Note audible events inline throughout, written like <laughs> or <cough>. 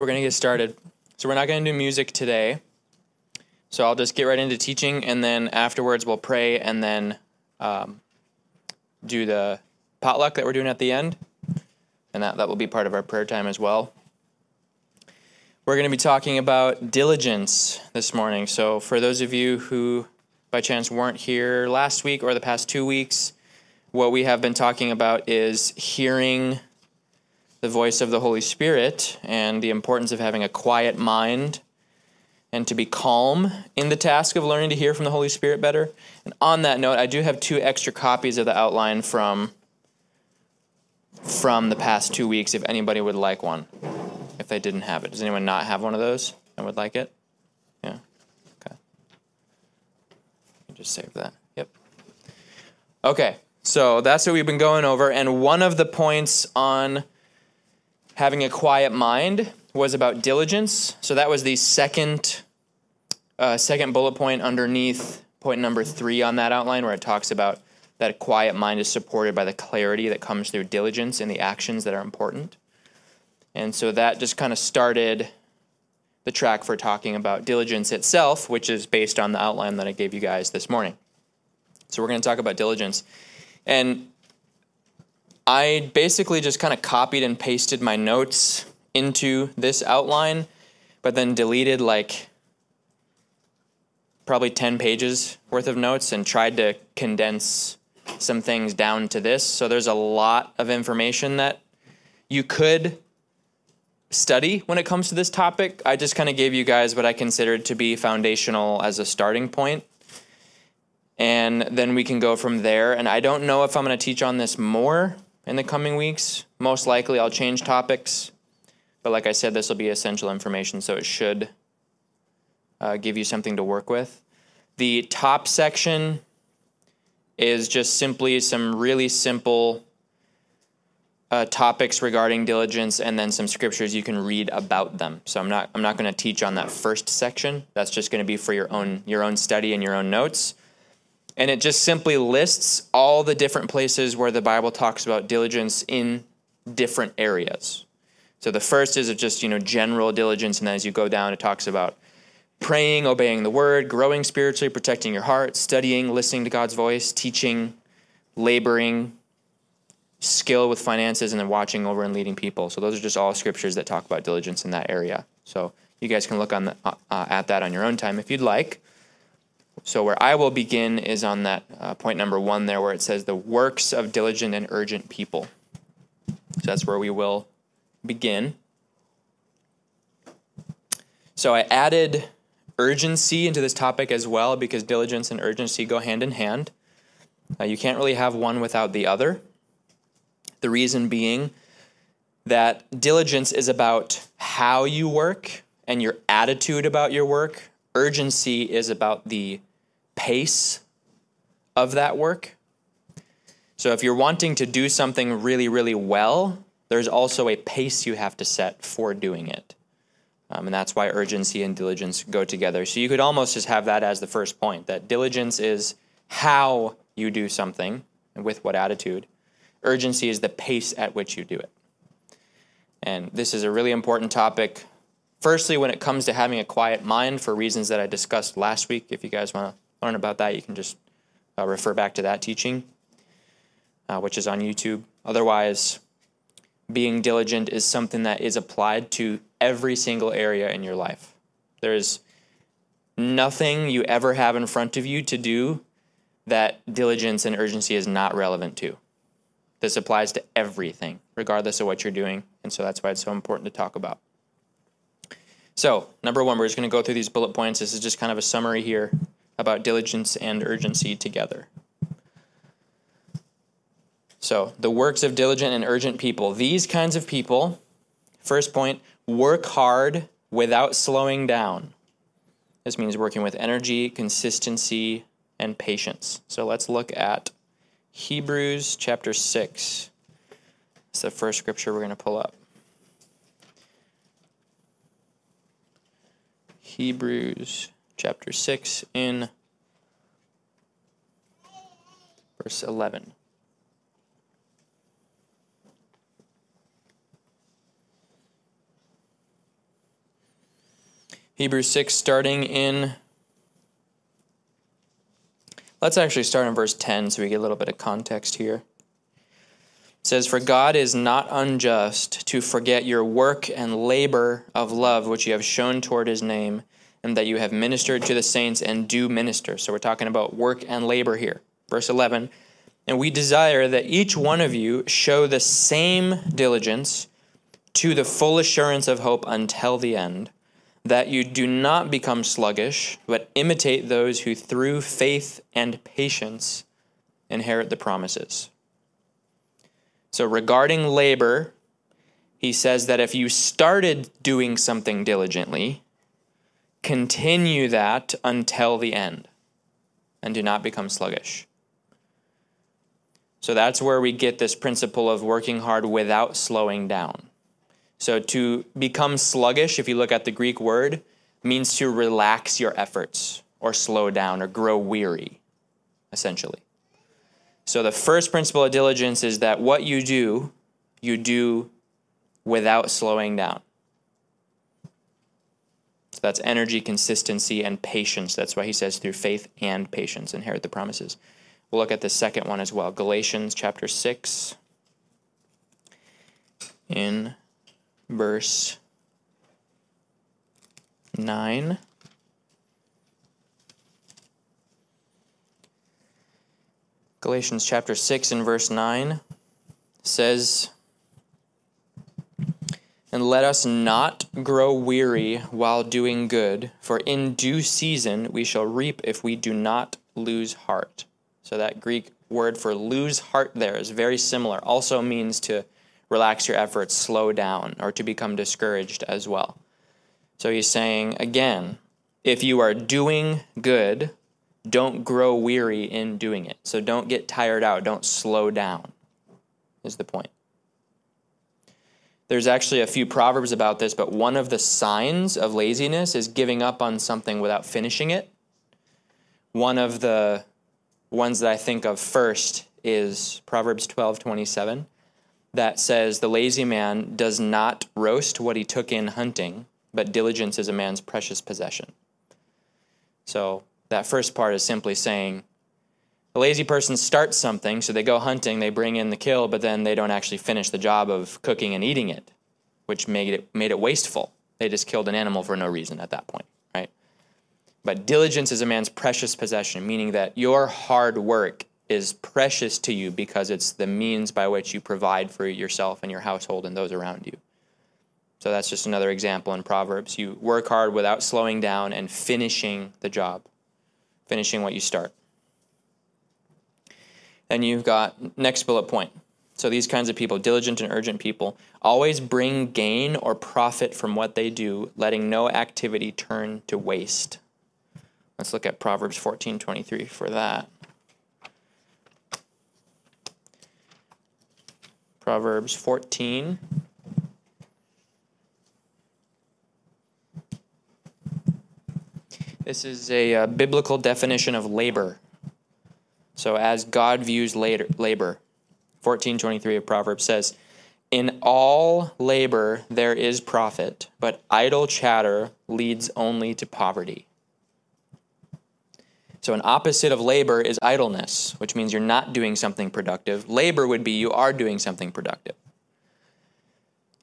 We're going to get started. So, we're not going to do music today. So, I'll just get right into teaching, and then afterwards, we'll pray and then um, do the potluck that we're doing at the end. And that, that will be part of our prayer time as well. We're going to be talking about diligence this morning. So, for those of you who by chance weren't here last week or the past two weeks, what we have been talking about is hearing the voice of the Holy Spirit and the importance of having a quiet mind and to be calm in the task of learning to hear from the Holy Spirit better. And on that note, I do have two extra copies of the outline from from the past two weeks if anybody would like one if they didn't have it. Does anyone not have one of those and would like it? Yeah. Okay. Just save that. Yep. Okay. So that's what we've been going over. And one of the points on having a quiet mind was about diligence. So that was the second uh, second bullet point underneath point number three on that outline, where it talks about that a quiet mind is supported by the clarity that comes through diligence in the actions that are important. And so that just kind of started the track for talking about diligence itself, which is based on the outline that I gave you guys this morning. So we're going to talk about diligence. And I basically just kind of copied and pasted my notes into this outline, but then deleted like probably 10 pages worth of notes and tried to condense some things down to this. So there's a lot of information that you could study when it comes to this topic. I just kind of gave you guys what I considered to be foundational as a starting point. And then we can go from there. And I don't know if I'm going to teach on this more in the coming weeks. Most likely, I'll change topics. But like I said, this will be essential information, so it should uh, give you something to work with. The top section is just simply some really simple uh, topics regarding diligence, and then some scriptures you can read about them. So I'm not I'm not going to teach on that first section. That's just going to be for your own your own study and your own notes and it just simply lists all the different places where the Bible talks about diligence in different areas. So the first is just, you know, general diligence, and then as you go down, it talks about praying, obeying the word, growing spiritually, protecting your heart, studying, listening to God's voice, teaching, laboring, skill with finances, and then watching over and leading people. So those are just all scriptures that talk about diligence in that area. So you guys can look on the, uh, at that on your own time if you'd like. So, where I will begin is on that uh, point number one there, where it says the works of diligent and urgent people. So, that's where we will begin. So, I added urgency into this topic as well because diligence and urgency go hand in hand. Uh, you can't really have one without the other. The reason being that diligence is about how you work and your attitude about your work. Urgency is about the pace of that work. So if you're wanting to do something really, really well, there's also a pace you have to set for doing it. Um, and that's why urgency and diligence go together. So you could almost just have that as the first point that diligence is how you do something and with what attitude. Urgency is the pace at which you do it. And this is a really important topic. Firstly, when it comes to having a quiet mind, for reasons that I discussed last week, if you guys want to learn about that, you can just uh, refer back to that teaching, uh, which is on YouTube. Otherwise, being diligent is something that is applied to every single area in your life. There's nothing you ever have in front of you to do that diligence and urgency is not relevant to. This applies to everything, regardless of what you're doing. And so that's why it's so important to talk about. So, number one, we're just going to go through these bullet points. This is just kind of a summary here about diligence and urgency together. So, the works of diligent and urgent people. These kinds of people, first point, work hard without slowing down. This means working with energy, consistency, and patience. So, let's look at Hebrews chapter 6. It's the first scripture we're going to pull up. Hebrews chapter 6 in verse 11. Hebrews 6, starting in. Let's actually start in verse 10 so we get a little bit of context here. It says, For God is not unjust to forget your work and labor of love which you have shown toward his name, and that you have ministered to the saints and do minister. So we're talking about work and labor here. Verse 11, And we desire that each one of you show the same diligence to the full assurance of hope until the end that you do not become sluggish, but imitate those who through faith and patience inherit the promises. So, regarding labor, he says that if you started doing something diligently, continue that until the end and do not become sluggish. So, that's where we get this principle of working hard without slowing down. So to become sluggish, if you look at the Greek word, means to relax your efforts or slow down or grow weary, essentially. So the first principle of diligence is that what you do, you do without slowing down. So that's energy, consistency, and patience. That's why he says through faith and patience inherit the promises. We'll look at the second one as well. Galatians chapter 6 in verse 9. Galatians chapter 6 and verse 9 says, And let us not grow weary while doing good, for in due season we shall reap if we do not lose heart. So that Greek word for lose heart there is very similar, also means to relax your efforts, slow down, or to become discouraged as well. So he's saying, again, if you are doing good, don't grow weary in doing it. So don't get tired out, don't slow down, is the point. There's actually a few proverbs about this, but one of the signs of laziness is giving up on something without finishing it. One of the ones that I think of first is Proverbs 12 27 that says, The lazy man does not roast what he took in hunting, but diligence is a man's precious possession. So that first part is simply saying, a lazy person starts something, so they go hunting, they bring in the kill, but then they don't actually finish the job of cooking and eating it, which made it made it wasteful. They just killed an animal for no reason at that point, right? But diligence is a man's precious possession, meaning that your hard work is precious to you because it's the means by which you provide for yourself and your household and those around you. So that's just another example in Proverbs. You work hard without slowing down and finishing the job, finishing what you start. Then you've got next bullet point. So these kinds of people, diligent and urgent people, always bring gain or profit from what they do, letting no activity turn to waste. Let's look at Proverbs 14:23 for that. Proverbs 14. This is a uh, biblical definition of labor. So, as God views labor, 1423 of Proverbs says, In all labor there is profit, but idle chatter leads only to poverty. So, an opposite of labor is idleness, which means you're not doing something productive. Labor would be you are doing something productive.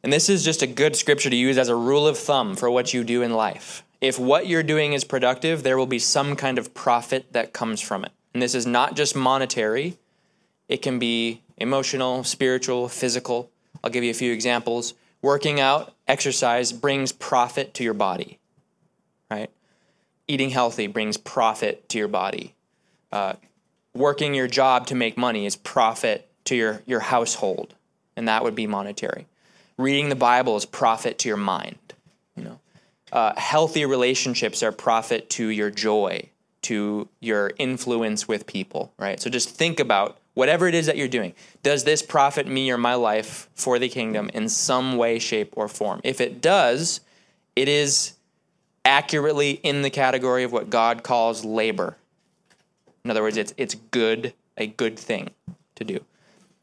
And this is just a good scripture to use as a rule of thumb for what you do in life. If what you're doing is productive, there will be some kind of profit that comes from it. And this is not just monetary, it can be emotional, spiritual, physical. I'll give you a few examples. Working out, exercise brings profit to your body, right? eating healthy brings profit to your body. Uh, working your job to make money is profit to your, your household, and that would be monetary. Reading the Bible is profit to your mind. You know, uh, healthy relationships are profit to your joy, to your influence with people. Right. So just think about whatever it is that you're doing. Does this profit me or my life for the kingdom in some way, shape, or form? If it does, it is accurately in the category of what God calls labor. In other words, it's, it's good, a good thing to do.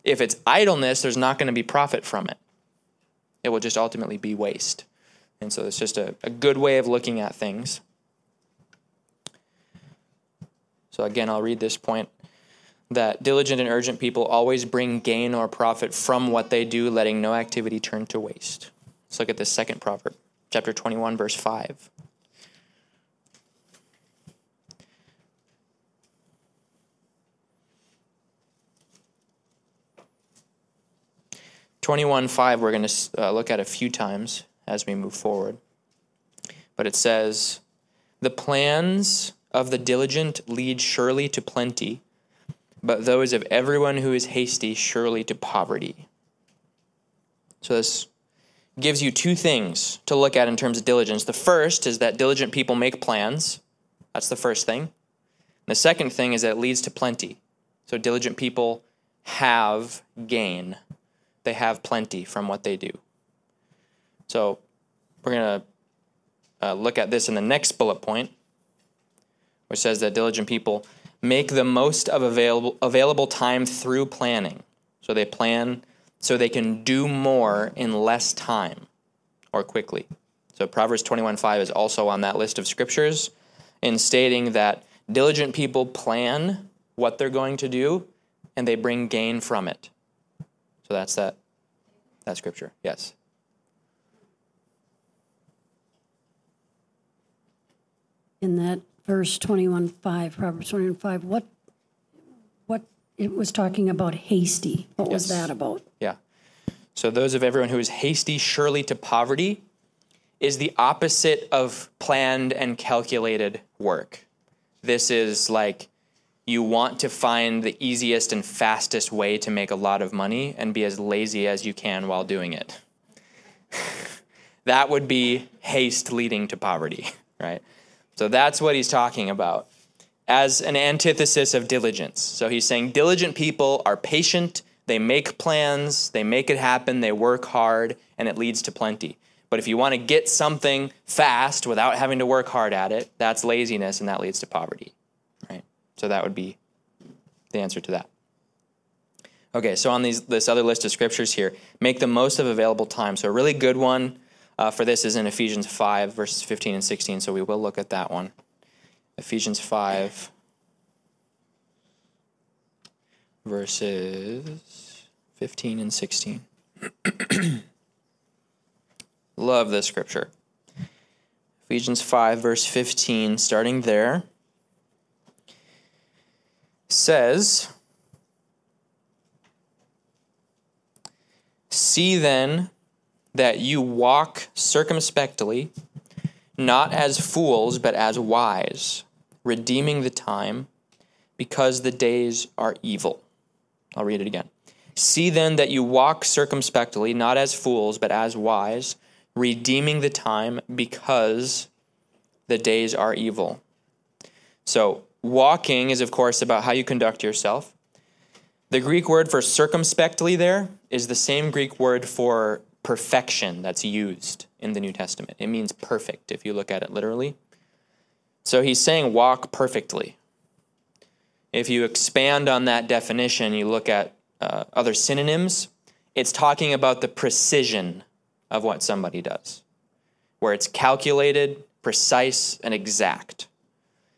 If it's idleness, there's not going to be profit from it. It will just ultimately be waste. And so it's just a, a good way of looking at things. So again, I'll read this point that diligent and urgent people always bring gain or profit from what they do, letting no activity turn to waste. Let's look at the second proverb, chapter 21, verse 5. Twenty-one five. We're going to uh, look at a few times as we move forward, but it says, "The plans of the diligent lead surely to plenty, but those of everyone who is hasty surely to poverty. So this gives you two things to look at in terms of diligence. The first is that diligent people make plans. That's the first thing. The second thing is that it leads to plenty. So diligent people have gain. They have plenty from what they do. So we're going to uh, look at this in the next bullet point which says that diligent people make the most of available, available time through planning. So they plan so they can do more in less time or quickly. So Proverbs 21:5 is also on that list of scriptures in stating that diligent people plan what they're going to do and they bring gain from it. So that's that that scripture. Yes. in that verse 21, 5, Proverbs 21, 5, what, what, it was talking about hasty. What was Yes. that about? Yeah. So those of everyone who is hasty surely to poverty is the opposite of planned and calculated work. This is like you want to find the easiest and fastest way to make a lot of money and be as lazy as you can while doing it. <laughs> that would be haste leading to poverty, <laughs> right? So that's what he's talking about as an antithesis of diligence. So he's saying diligent people are patient, they make plans, they make it happen, they work hard, and it leads to plenty. But if you want to get something fast without having to work hard at it, that's laziness and that leads to poverty. Right? So that would be the answer to that. Okay, so on these, this other list of scriptures here, make the most of available time. So a really good one uh, for this is in Ephesians 5, verses 15 and 16. So we will look at that one. Ephesians 5, verses 15 and 16. <clears throat> Love this scripture. Ephesians 5, verse 15, starting there, says, See then that you walk circumspectly, not as fools, but as wise, redeeming the time, because the days are evil. I'll read it again. See then that you walk circumspectly, not as fools, but as wise, redeeming the time, because the days are evil. So, walking is, of course, about how you conduct yourself. The Greek word for circumspectly there is the same Greek word for perfection that's used in the New Testament. It means perfect if you look at it literally. So he's saying walk perfectly. If you expand on that definition, you look at uh, other synonyms, it's talking about the precision of what somebody does, where it's calculated, precise, and exact.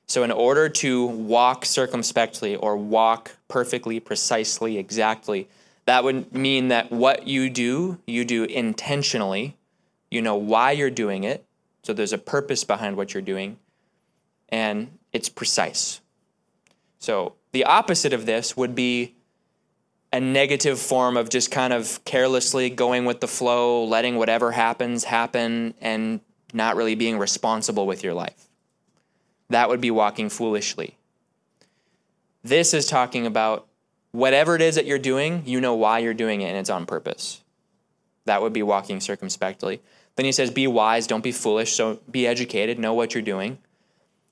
So, in order to walk circumspectly or walk perfectly, precisely, exactly, that would mean that what you do, you do intentionally. You know why you're doing it. So, there's a purpose behind what you're doing, and it's precise. So, the opposite of this would be a negative form of just kind of carelessly going with the flow, letting whatever happens happen, and not really being responsible with your life. That would be walking foolishly. This is talking about whatever it is that you're doing, you know why you're doing it and it's on purpose. That would be walking circumspectly. Then he says, Be wise, don't be foolish. So be educated, know what you're doing.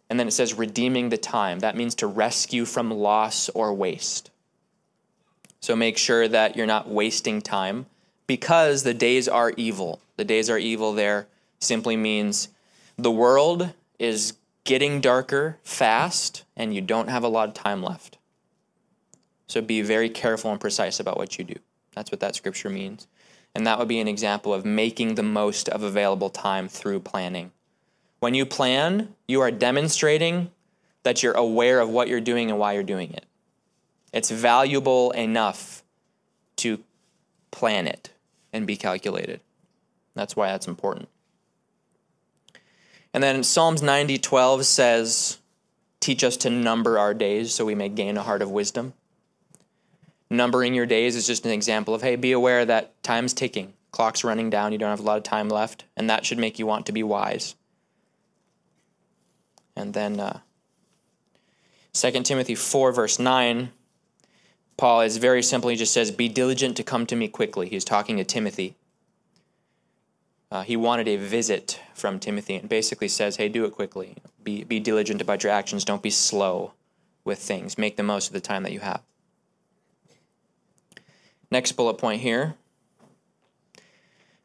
And then it says, Redeeming the time. That means to rescue from loss or waste. So make sure that you're not wasting time because the days are evil. The days are evil there simply means the world is getting darker fast and you don't have a lot of time left. So be very careful and precise about what you do. That's what that scripture means. And that would be an example of making the most of available time through planning. When you plan, you are demonstrating that you're aware of what you're doing and why you're doing it. It's valuable enough to plan it and be calculated. That's why that's important. And then Psalms 90:12 says, "Teach us to number our days so we may gain a heart of wisdom." Numbering your days is just an example of, hey, be aware that time's ticking, clock's running down, you don't have a lot of time left, and that should make you want to be wise. And then uh, 2 Timothy 4, verse 9, Paul is very simply just says, Be diligent to come to me quickly. He's talking to Timothy. Uh, he wanted a visit from Timothy and basically says, Hey, do it quickly. Be, be diligent about your actions. Don't be slow with things. Make the most of the time that you have. Next bullet point here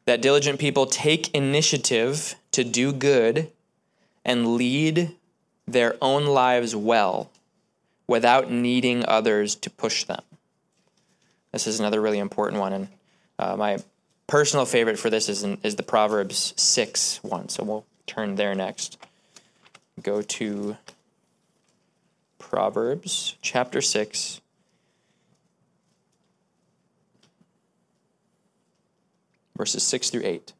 that diligent people take initiative to do good and lead their own lives well without needing others to push them. This is another really important one. And uh, my personal favorite for this is, in, is the Proverbs 6 one. So we'll turn there next. Go to Proverbs chapter 6. Verses 6 through 8.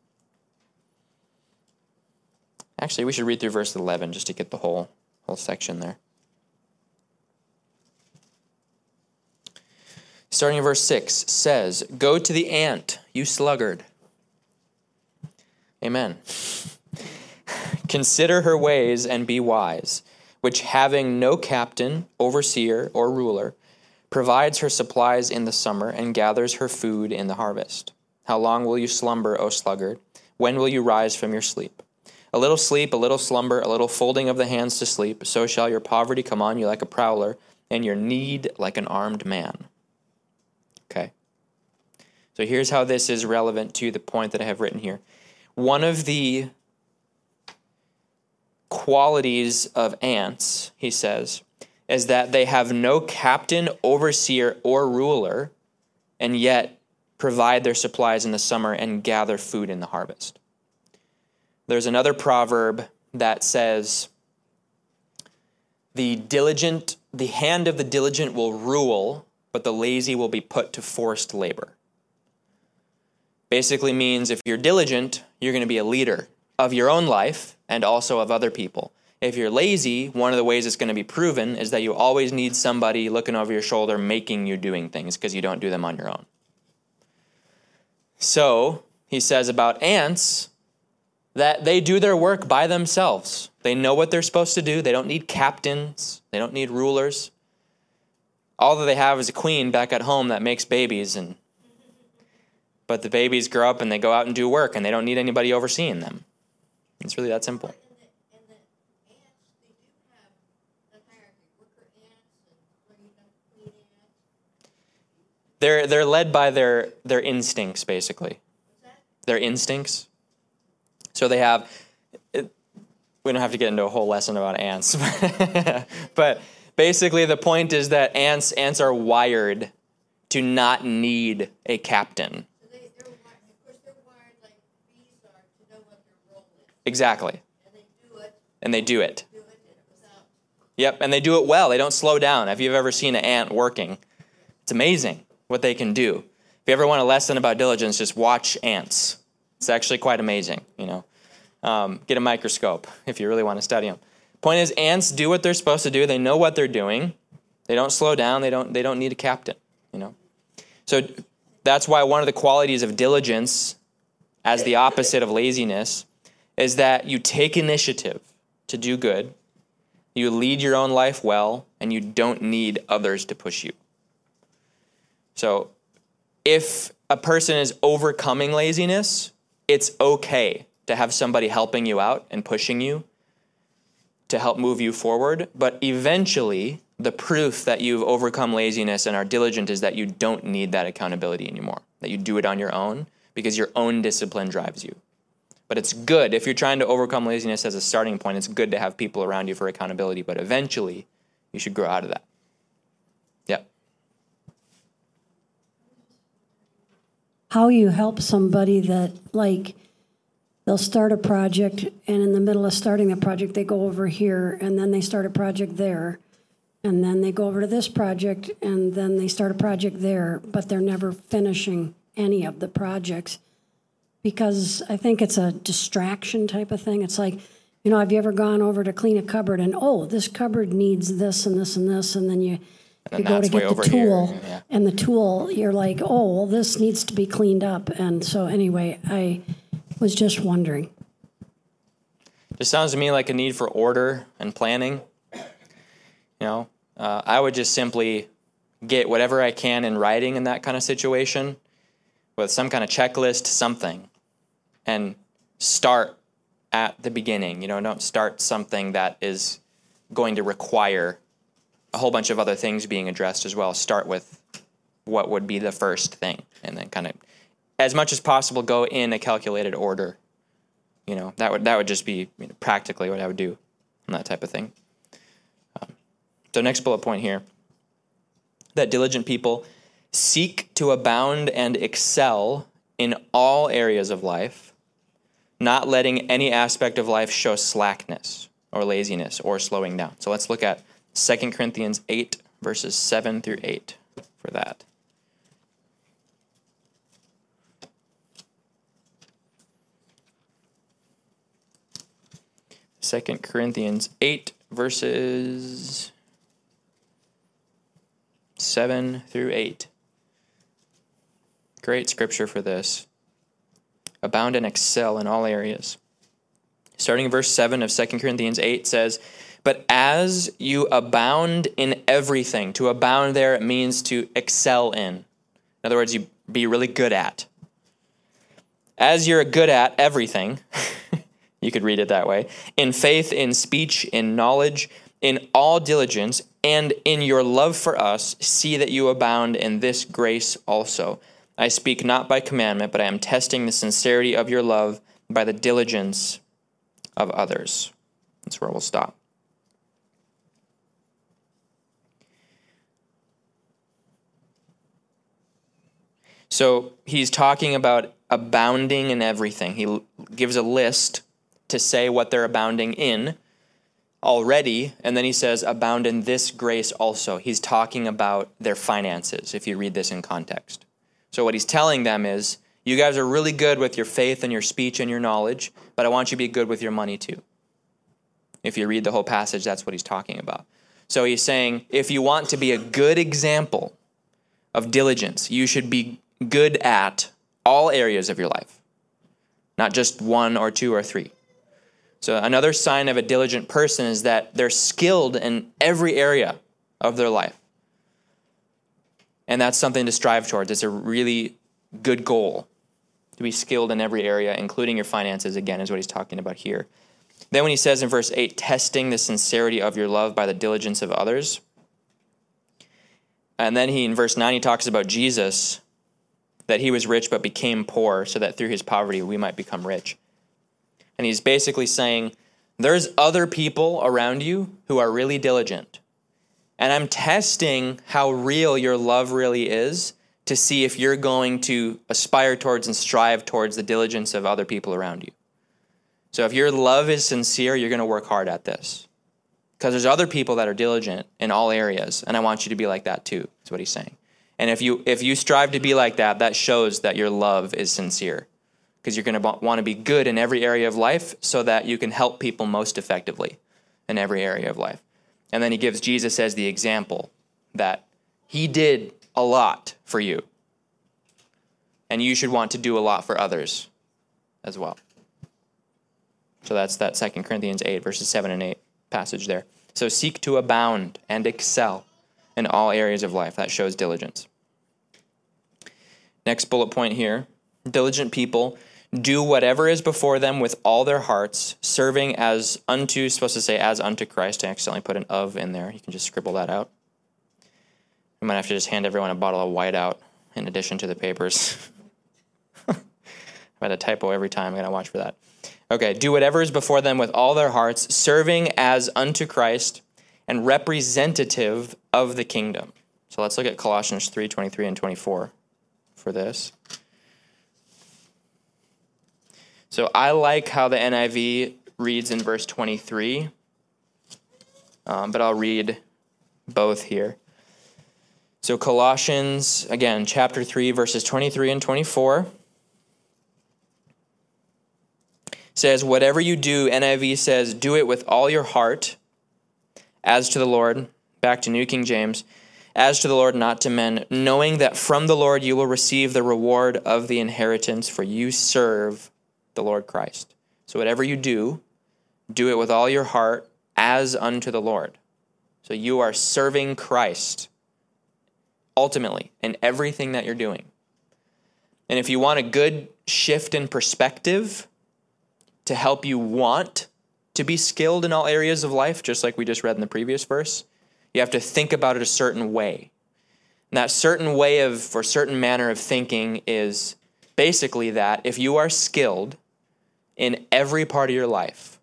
Actually, we should read through verse 11 just to get the whole whole section there. starting in verse 6, says, Go to the ant, you sluggard. Amen. <laughs> Consider her ways and be wise, which having no captain, overseer, or ruler, provides her supplies in the summer and gathers her food in the harvest. How long will you slumber, O sluggard? When will you rise from your sleep? A little sleep, a little slumber, a little folding of the hands to sleep, so shall your poverty come on you like a prowler, and your need like an armed man. Okay. So here's how this is relevant to the point that I have written here. One of the qualities of ants, he says, is that they have no captain, overseer, or ruler, and yet provide their supplies in the summer and gather food in the harvest. There's another proverb that says, The diligent, the hand of the diligent will rule, but the lazy will be put to forced labor. Basically means if you're diligent, you're going to be a leader of your own life and also of other people. If you're lazy, one of the ways it's going to be proven is that you always need somebody looking over your shoulder making you doing things because you don't do them on your own. So, he says about ants that they do their work by themselves. They know what they're supposed to do. They don't need captains, they don't need rulers all that they have is a queen back at home that makes babies and but the babies grow up and they go out and do work and they don't need anybody overseeing them it's really that simple they're they're led by their their instincts basically their instincts so they have it, we don't have to get into a whole lesson about ants <laughs> but Basically, the point is that ants ants are wired to not need a captain. Exactly. And they do it. And they do it. Do it yep, and they do it well. They don't slow down. Have you ever seen an ant working? It's amazing what they can do. If you ever want a lesson about diligence, just watch ants. It's actually quite amazing. You know, um, get a microscope if you really want to study them. Point is, ants do what they're supposed to do. They know what they're doing. They don't slow down. They don't. They don't need a captain. You know. So that's why one of the qualities of diligence, as the opposite of laziness, is that you take initiative to do good. You lead your own life well, and you don't need others to push you. So, if a person is overcoming laziness, it's okay to have somebody helping you out and pushing you to help move you forward. But eventually, the proof that you've overcome laziness and are diligent is that you don't need that accountability anymore, that you do it on your own because your own discipline drives you. But it's good if you're trying to overcome laziness as a starting point, it's good to have people around you for accountability, but eventually you should grow out of that. Yeah. How you help somebody that, like, they'll start a project, and in the middle of starting the project, they go over here, and then they start a project there. And then they go over to this project, and then they start a project there, but they're never finishing any of the projects. Because I think it's a distraction type of thing. It's like, you know, have you ever gone over to clean a cupboard and, oh, this cupboard needs this and this and this, and then you, you go to that's way get the over tool, yeah. and the tool, you're like, oh, well, this needs to be cleaned up. And so anyway, I was just wondering. Just sounds to me like a need for order and planning. You know, uh, I would just simply get whatever I can in writing in that kind of situation with some kind of checklist, something, and start at the beginning. You know, don't start something that is going to require a whole bunch of other things being addressed as well. Start with what would be the first thing, and then kind of, as much as possible, go in a calculated order. You know, that would that would just be you know, practically what I would do on that type of thing. Um, so next bullet point here: that diligent people seek to abound and excel in all areas of life, not letting any aspect of life show slackness or laziness or slowing down. So let's look at 2 Corinthians 8, verses 7 through 8 for that. Second Corinthians 8, verses 7 through 8. Great scripture for this. Abound and excel in all areas. Starting in verse 7 of 2 Corinthians 8 says, But as you abound in everything, to abound there, it means to excel in. In other words, you be really good at. As you're good at everything, <laughs> you could read it that way, in faith, in speech, in knowledge, in all diligence, and in your love for us, see that you abound in this grace also. I speak not by commandment, but I am testing the sincerity of your love by the diligence of others. That's where we'll stop. So he's talking about abounding in everything. He gives a list to say what they're abounding in already, and then he says, abound in this grace also. He's talking about their finances, if you read this in context. So what he's telling them is, you guys are really good with your faith and your speech and your knowledge, but I want you to be good with your money too. If you read the whole passage, that's what he's talking about. So he's saying, if you want to be a good example of diligence, you should be good at all areas of your life, not just one or two or three. So, another sign of a diligent person is that they're skilled in every area of their life. And that's something to strive towards. It's a really good goal to be skilled in every area, including your finances, again, is what he's talking about here. Then, when he says in verse 8, testing the sincerity of your love by the diligence of others. And then he, in verse 9, he talks about Jesus, that he was rich but became poor, so that through his poverty we might become rich. And he's basically saying, there's other people around you who are really diligent. And I'm testing how real your love really is to see if you're going to aspire towards and strive towards the diligence of other people around you. So if your love is sincere, you're going to work hard at this. Because there's other people that are diligent in all areas, and I want you to be like that too, is what he's saying. And if you if you strive to be like that, that shows that your love is sincere because you're going to want to be good in every area of life so that you can help people most effectively in every area of life. And then he gives Jesus as the example that he did a lot for you. And you should want to do a lot for others as well. So that's that 2 Corinthians 8, verses 7 and 8 passage there. So seek to abound and excel in all areas of life. That shows diligence. Next bullet point here diligent people do whatever is before them with all their hearts, serving as unto, supposed to say as unto Christ. I accidentally put an of in there. You can just scribble that out. I might have to just hand everyone a bottle of whiteout in addition to the papers. <laughs> I've had a typo every time. I gotta watch for that. Okay, do whatever is before them with all their hearts, serving as unto Christ and representative of the kingdom. So let's look at Colossians 3 23 and 24 for this. So I like how the NIV reads in verse 23, um, but I'll read both here. So, Colossians, again, chapter 3, verses 23 and 24 says, Whatever you do, NIV says, do it with all your heart, as to the Lord. Back to New King James. As to the Lord, not to men, knowing that from the Lord you will receive the reward of the inheritance, for you serve the Lord Christ. So, whatever you do, do it with all your heart, as unto the Lord. So, you are serving Christ ultimately in everything that you're doing. And if you want a good shift in perspective to help you want to be skilled in all areas of life, just like we just read in the previous verse, you have to think about it a certain way. And that certain way of, or certain manner of thinking is basically that if you are skilled in every part of your life,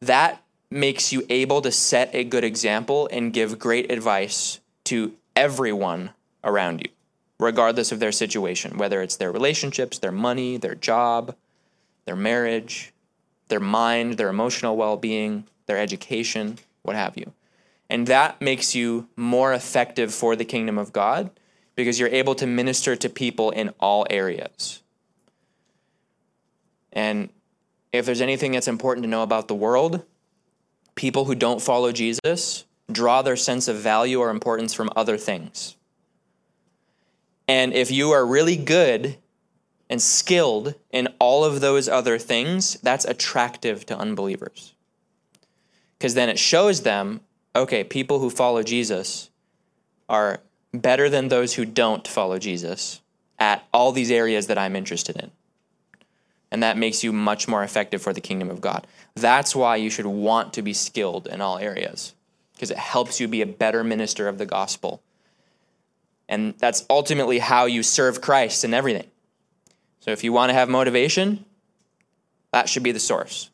that makes you able to set a good example and give great advice to everyone around you, regardless of their situation, whether it's their relationships, their money, their job, their marriage, their mind, their emotional well being, their education, what have you. And that makes you more effective for the kingdom of God because you're able to minister to people in all areas. And if there's anything that's important to know about the world, people who don't follow Jesus draw their sense of value or importance from other things. And if you are really good and skilled in all of those other things, that's attractive to unbelievers. Because then it shows them okay, people who follow Jesus are better than those who don't follow Jesus at all these areas that I'm interested in. And that makes you much more effective for the kingdom of God. That's why you should want to be skilled in all areas because it helps you be a better minister of the gospel. And that's ultimately how you serve Christ in everything. So if you want to have motivation, that should be the source.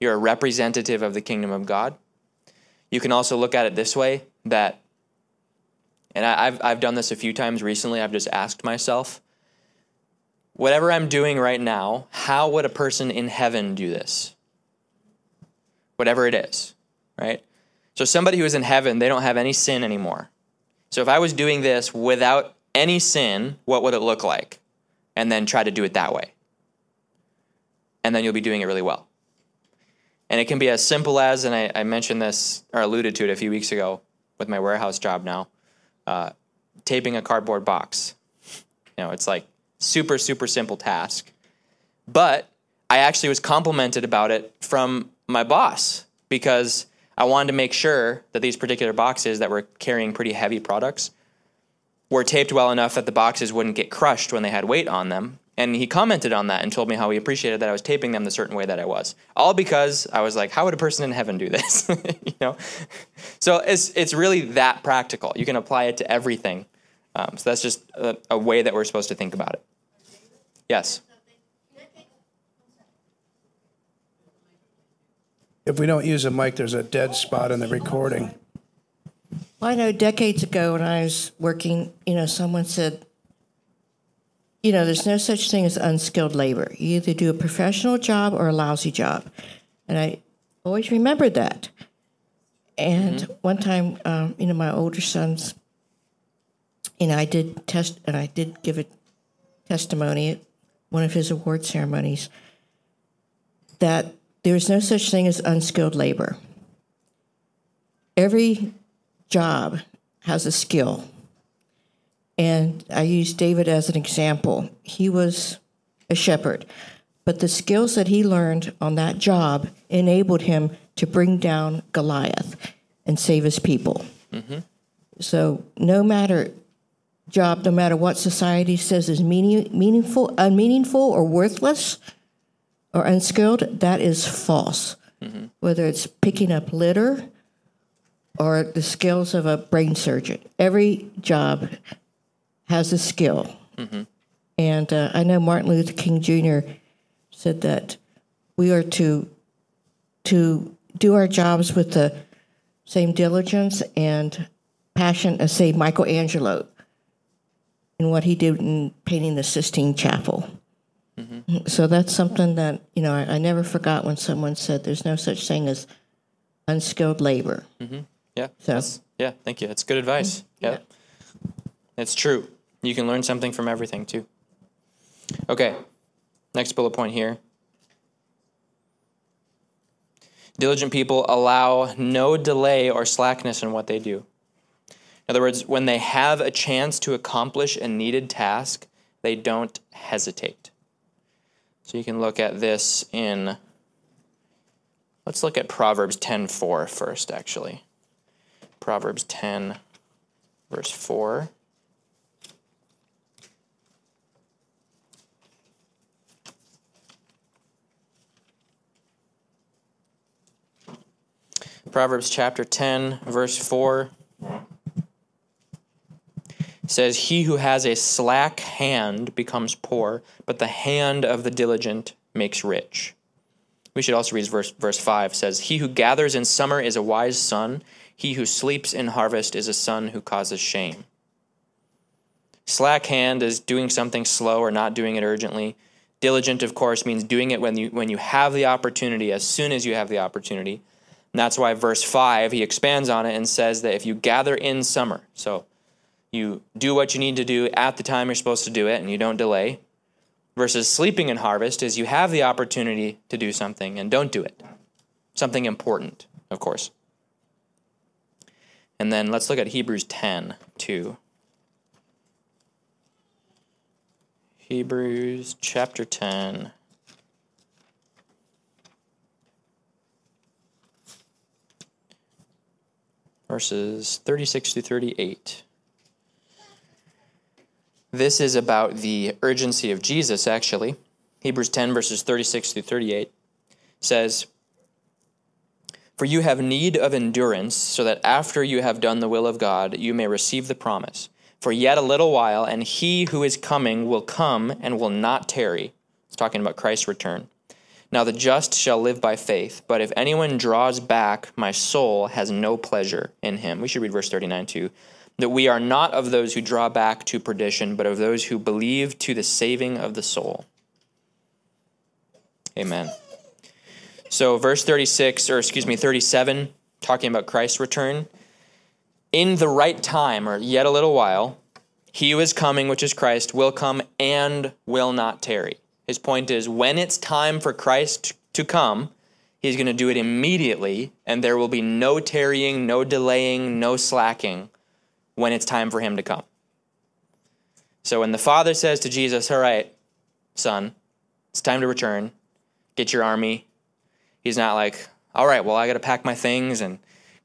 You're a representative of the kingdom of God. You can also look at it this way that, and I've, I've done this a few times recently, I've just asked myself, whatever I'm doing right now, how would a person in heaven do this? Whatever it is, right? So, somebody who is in heaven, they don't have any sin anymore. So, if I was doing this without any sin, what would it look like? And then try to do it that way. And then you'll be doing it really well. And it can be as simple as, and I, I mentioned this or alluded to it a few weeks ago with my warehouse job now, uh, taping a cardboard box. You know, it's like super, super simple task. But I actually was complimented about it from my boss because I wanted to make sure that these particular boxes that were carrying pretty heavy products were taped well enough that the boxes wouldn't get crushed when they had weight on them. And he commented on that and told me how he appreciated that I was taping them the certain way that I was. All because I was like, how would a person in heaven do this? <laughs> you know? So it's it's really that practical. You can apply it to everything. Um, so that's just a, a way that we're supposed to think about it. Yes. If we don't use a mic, there's a dead spot in the recording. Well, I know decades ago when I was working, you know, someone said, you know, there's no such thing as unskilled labor. You either do a professional job or a lousy job. And I always remembered that. And mm-hmm. one time, um, you know, my older sons, you know, I did test, and I did give a testimony at one of his award ceremonies that there is no such thing as unskilled labor. Every job has a skill. And I use David as an example. He was a shepherd, but the skills that he learned on that job enabled him to bring down Goliath and save his people. Mm-hmm. So, no matter job, no matter what society says is meaning, meaningful, unmeaningful, or worthless, or unskilled, that is false. Mm-hmm. Whether it's picking up litter or the skills of a brain surgeon, every job has a skill. Mm-hmm. And uh, I know Martin Luther King Jr. said that we are to to do our jobs with the same diligence and passion as, say, Michelangelo in what he did in painting the Sistine Chapel. Mm-hmm. So that's something that, you know, I, I never forgot when someone said there's no such thing as unskilled labor. Yeah. That's- yeah. Thank you. That's good advice. Mm-hmm. Yeah. It's true. You can learn something from everything too. Okay. Next bullet point here. Diligent people allow no delay or slackness in what they do. In other words, when they have a chance to accomplish a needed task, they don't hesitate. So you can look at this in Let's look at Proverbs 10:4 first actually. Proverbs 10 verse 4. Proverbs chapter 10 verse 4 says he who has a slack hand becomes poor but the hand of the diligent makes rich. We should also read verse verse five says, He who gathers in summer is a wise son, he who sleeps in harvest is a son who causes shame. Slack hand is doing something slow or not doing it urgently. Diligent, of course, means doing it when you when you have the opportunity, as soon as you have the opportunity. And that's why verse five he expands on it and says that if you gather in summer, so you do what you need to do at the time you're supposed to do it and you don't delay, versus sleeping in harvest is you have the opportunity to do something and don't do it. Something important, of course. And then let's look at Hebrews 10 too. Hebrews chapter 10. Verses 36 to 38. This is about the urgency of Jesus, actually. Hebrews 10, verses 36 through 38 says, For you have need of endurance, so that after you have done the will of God, you may receive the promise. For yet a little while, and he who is coming will come and will not tarry. It's talking about Christ's return. Now the just shall live by faith, but if anyone draws back, my soul has no pleasure in him. We should read verse 39 too that we are not of those who draw back to perdition, but of those who believe to the saving of the soul. Amen. So, verse 36, or excuse me, 37, talking about Christ's return. In the right time, or yet a little while, he who is coming, which is Christ, will come and will not tarry. His point is when it's time for Christ to come, he's going to do it immediately, and there will be no tarrying, no delaying, no slacking when it's time for him to come. So when the Father says to Jesus, All right, son, it's time to return, get your army, he's not like, All right, well, I got to pack my things and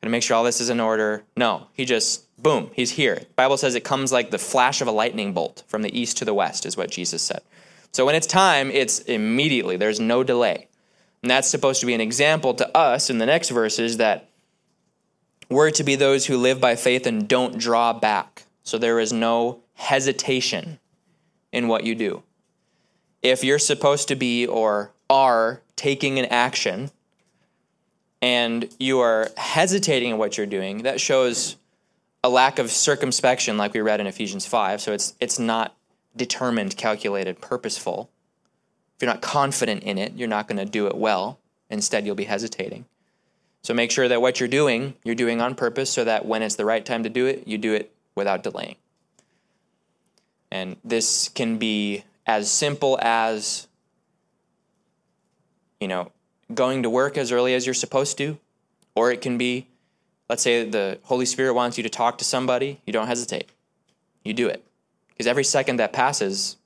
to make sure all this is in order. No, he just, boom, he's here. The Bible says it comes like the flash of a lightning bolt from the east to the west, is what Jesus said. So when it's time, it's immediately, there's no delay. And that's supposed to be an example to us in the next verses that we're to be those who live by faith and don't draw back. So there is no hesitation in what you do. If you're supposed to be or are taking an action and you are hesitating in what you're doing, that shows a lack of circumspection, like we read in Ephesians 5. So it's, it's not determined, calculated, purposeful. If you're not confident in it, you're not going to do it well. Instead, you'll be hesitating. So make sure that what you're doing, you're doing on purpose so that when it's the right time to do it, you do it without delaying. And this can be as simple as, you know, going to work as early as you're supposed to, or it can be, let's say the Holy Spirit wants you to talk to somebody, you don't hesitate. You do it. Because every second that passes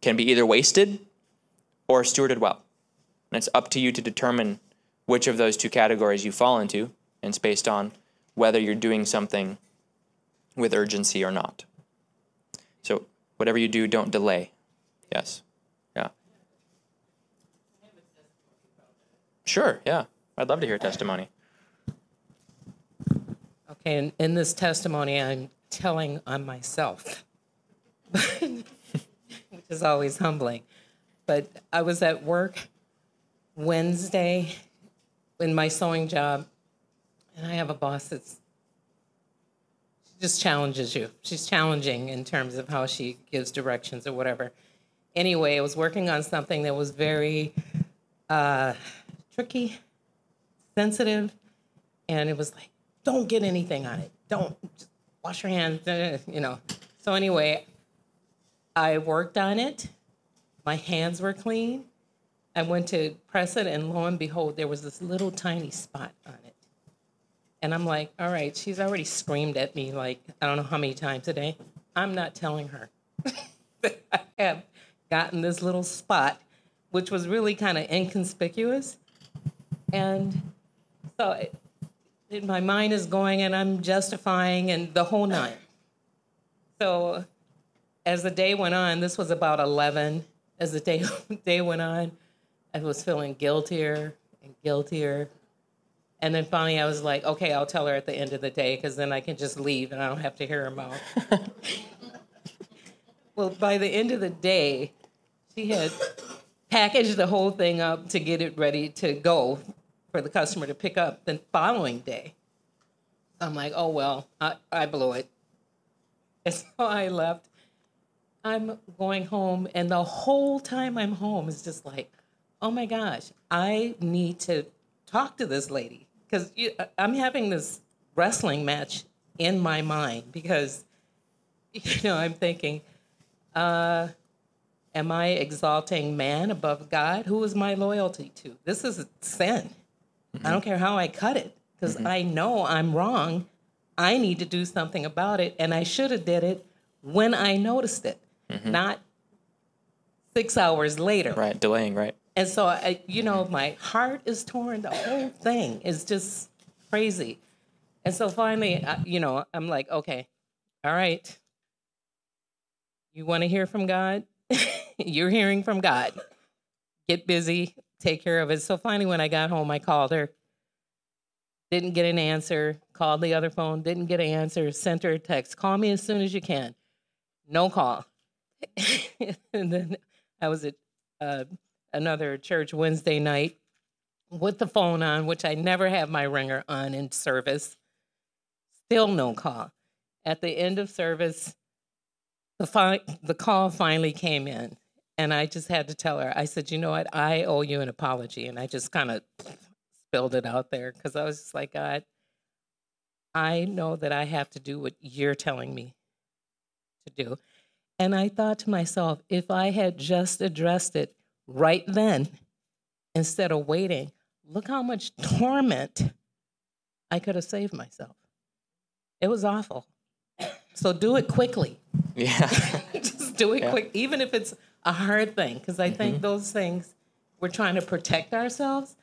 can be either wasted or stewarded well. And it's up to you to determine which of those two categories you fall into, and it's based on whether you're doing something with urgency or not. So, whatever you do, don't delay. Yes. Sure, yeah. I'd love to hear testimony. Okay, and in this testimony, I'm telling on myself, <laughs> which is always humbling. But I was at work Wednesday in my sewing job, and I have a boss that's she just challenges you. She's challenging in terms of how she gives directions or whatever. anyway, I was working on something that was very uh, tricky, sensitive, and it was like, don't get anything on it. Don't just wash your hands, you know. So anyway, I worked on it. My hands were clean. I went to press it, and lo and behold, there was this little tiny spot on it. And I'm like, all right, she's already screamed at me like I don't know how many times a day. I'm not telling her <laughs> that I have gotten this little spot, which was really kind of inconspicuous. And so it, it- my mind is going and I'm justifying and the whole nine. So as the day went on, this was about 11. As the day, <laughs> day went on, I was feeling guiltier and guiltier. And then finally, I was like, okay, I'll tell her at the end of the day because then I can just leave and I don't have to hear her mouth. <laughs> well, by the end of the day, she had packaged the whole thing up to get it ready to go for the customer to pick up the following day. I'm like, oh, well, I, I blew it. And <laughs> so I left. I'm going home, and the whole time I'm home is just like, oh my gosh, I need to talk to this lady because I'm having this wrestling match in my mind because, <laughs> you know, I'm thinking, uh, am I exalting man above God? Who is my loyalty to? This is a I don't mm-hmm. care how I cut it because mm-hmm. I know I'm wrong. I need to do something about it, and I should have did it when I noticed it, mm-hmm. not six hours later. Right, delaying, right. And so, I, you know, my heart is torn. The whole thing is just crazy. And so finally, I, you know, I'm like, okay, all right. You want to hear from God? <laughs> You're hearing from God. Get busy, take care of it. So finally, when I got home, I called her. Didn't get an answer. Called the other phone. Didn't get an answer. Sent her a text. Call me as soon as you can. No call. <laughs> and then I was at uh, another church Wednesday night with the phone on, which I never have my ringer on in service. Still no call. At the end of service, the, fi- the call finally came in. And I just had to tell her, I said, you know what? I owe you an apology. And I just kind of spilled it out there because I was just like, God, I know that I have to do what you're telling me to do. And I thought to myself, if I had just addressed it right then instead of waiting, look how much torment I could have saved myself. It was awful. So do it quickly. Yeah. <laughs> just do it Yeah. quick, even if it's a hard thing, because I think those things we're trying to protect ourselves.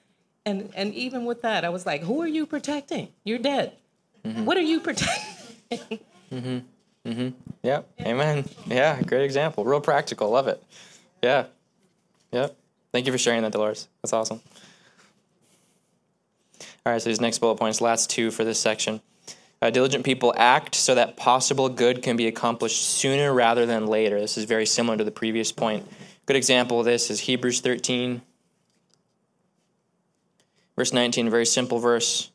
And and even with that, I was like, who are you protecting? You're dead. What are you protecting? mm-hmm. Mm-hmm. Yep. Amen. Yeah. Great example. Real practical. Love it. Yeah. Yep. Thank you for sharing that, Dolores. That's awesome. All right. So these next bullet points, last two for this section. Uh, diligent people act so that possible good can be accomplished sooner rather than later. This is very similar to the previous point. Good example of this is Hebrews 13, verse 19, a very simple verse.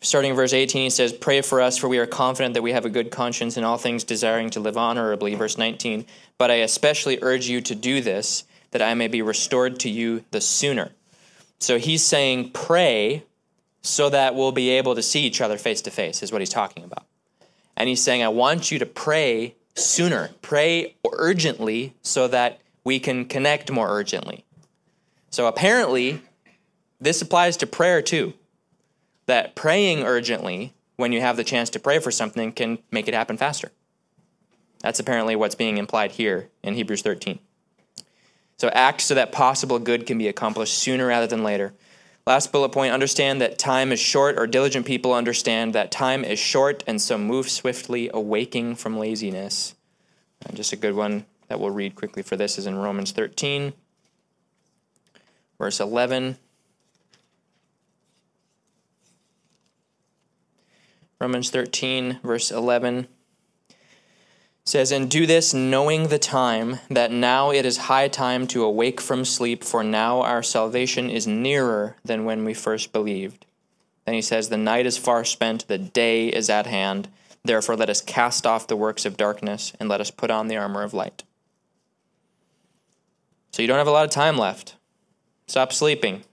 Starting in verse 18, he says, Pray for us, for we are confident that we have a good conscience in all things, desiring to live honorably. Verse 19, But I especially urge you to do this, that I may be restored to you the sooner. So he's saying, Pray so that we'll be able to see each other face to face, is what he's talking about. And he's saying, I want you to pray sooner, pray urgently, so that we can connect more urgently. So apparently, this applies to prayer too that praying urgently when you have the chance to pray for something can make it happen faster. That's apparently what's being implied here in Hebrews 13. So act so that possible good can be accomplished sooner rather than later. Last bullet point understand that time is short, or diligent people understand that time is short, and so move swiftly, awaking from laziness. And just a good one that we'll read quickly for this is in Romans 13, verse 11. Romans 13, verse 11 says, And do this knowing the time, that now it is high time to awake from sleep, for now our salvation is nearer than when we first believed. Then he says, The night is far spent, the day is at hand. Therefore, let us cast off the works of darkness, and let us put on the armor of light. So you don't have a lot of time left. Stop sleeping.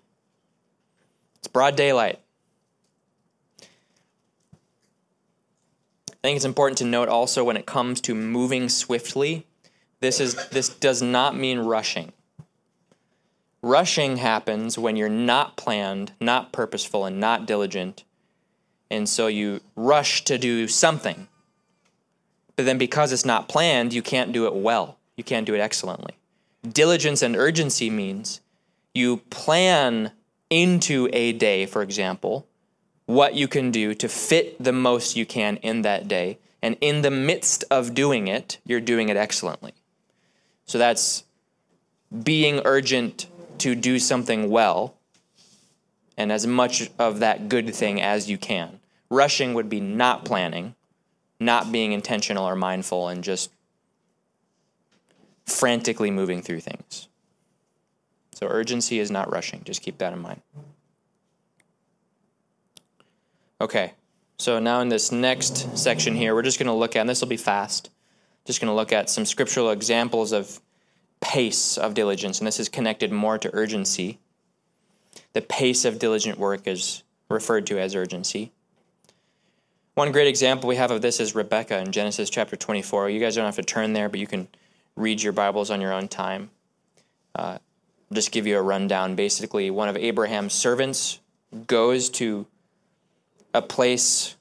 It's broad daylight. I think it's important to note also when it comes to moving swiftly, this is this does not mean rushing. Rushing happens when you're not planned, not purposeful, and not diligent. And so you rush to do something. But then because it's not planned, you can't do it well. You can't do it excellently. Diligence and urgency means you plan into a day, for example, what you can do to fit the most you can in that day. And in the midst of doing it, you're doing it excellently. So that's being urgent to do something well and as much of that good thing as you can. Rushing would be not planning, not being intentional or mindful, and just frantically moving through things. So urgency is not rushing. Just keep that in mind. Okay, so now in this next section here, we're just going to look at, and this will be fast, just going to look at some scriptural examples of pace of diligence, and this is connected more to urgency. The pace of diligent work is referred to as urgency. One great example we have of this is Rebecca in Genesis chapter 24. You guys don't have to turn there, but you can read your Bibles on your own time. Uh, I'll just give you a rundown. Basically, one of Abraham's servants goes to a place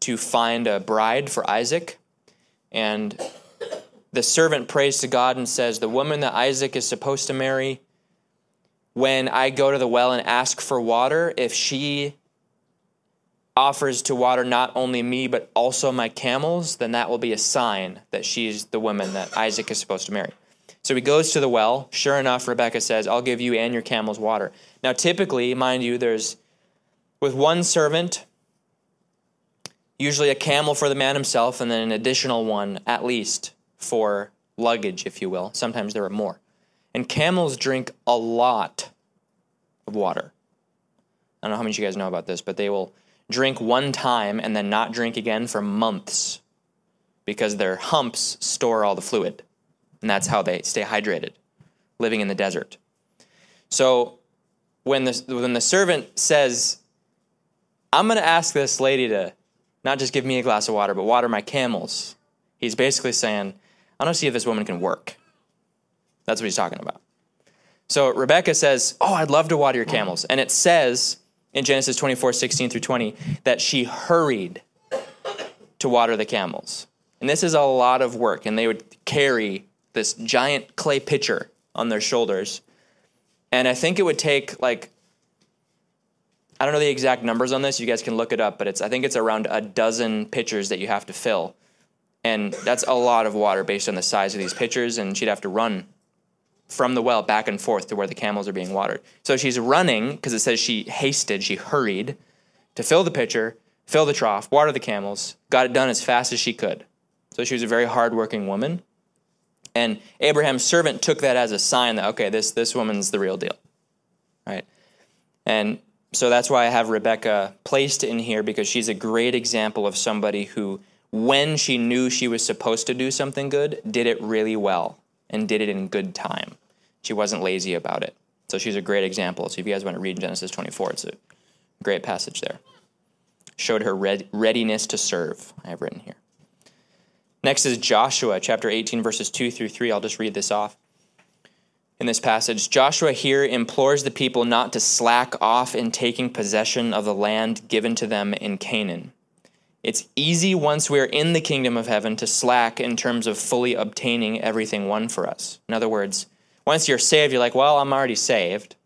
to find a bride for Isaac, and the servant prays to God and says, The woman that Isaac is supposed to marry, when I go to the well and ask for water, if she offers to water not only me, but also my camels, then that will be a sign that she's the woman that Isaac is supposed to marry. So he goes to the well. Sure enough, Rebecca says, I'll give you and your camels water. Now, typically, mind you, there's with one servant, usually a camel for the man himself, and then an additional one at least for luggage, if you will. Sometimes there are more. And camels drink a lot of water. I don't know how many of you guys know about this, but they will drink one time and then not drink again for months because their humps store all the fluid. And that's how they stay hydrated, living in the desert. So when the, when the servant says, I'm going to ask this lady to not just give me a glass of water, but water my camels, he's basically saying, I to see if this woman can work. That's what he's talking about. So Rebecca says, Oh, I'd love to water your camels. And it says in Genesis 24, 16 through 20, that she hurried to water the camels. And this is a lot of work. And they would carry this giant clay pitcher on their shoulders. And I think it would take like, I don't know the exact numbers on this. You guys can look it up, but it's I think it's around a dozen pitchers that you have to fill. And that's a lot of water based on the size of these pitchers, and she'd have to run from the well back and forth to where the camels are being watered. So she's running because it says she hasted, she hurried to fill the pitcher, fill the trough, water the camels, got it done as fast as she could. So she was a very hardworking woman. And Abraham's servant took that as a sign that, okay, this, this woman's the real deal. Right? And so that's why I have Rebecca placed in here because she's a great example of somebody who, when she knew she was supposed to do something good, did it really well and did it in good time. She wasn't lazy about it. So she's a great example. So if you guys want to read Genesis 24, it's a great passage there. Showed her readiness to serve, I have written here. Next is Joshua chapter 18, verses 2 through 3. I'll just read this off. In this passage, Joshua here implores the people not to slack off in taking possession of the land given to them in Canaan. It's easy once we're in the kingdom of heaven to slack in terms of fully obtaining everything won for us. In other words, once you're saved, you're like, well, I'm already saved.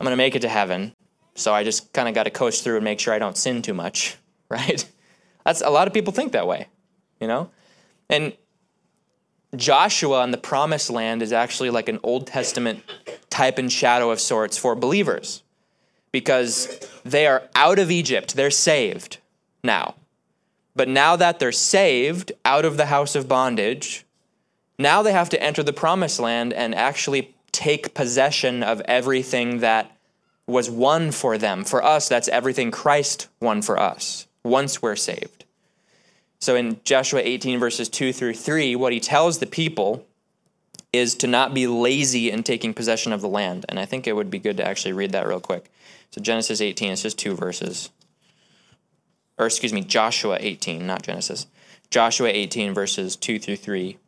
I'm going to make it to heaven. So I just kind of got to coast through and make sure I don't sin too much, <laughs> right? That's a lot of people think that way, you know? And Joshua and the promised land is actually like an Old Testament type and shadow of sorts for believers because they are out of Egypt. They're saved now. But now that they're saved out of the house of bondage, now they have to enter the promised land and actually take possession of everything that was won for them. For us, that's everything Christ won for us once we're saved. So in Joshua 18, verses 2 through 3, what he tells the people is to not be lazy in taking possession of the land. And I think it would be good to actually read that real quick. So Genesis 18, it's just two verses. Or excuse me, Joshua 18, not Genesis. Joshua 18, verses 2 through 3.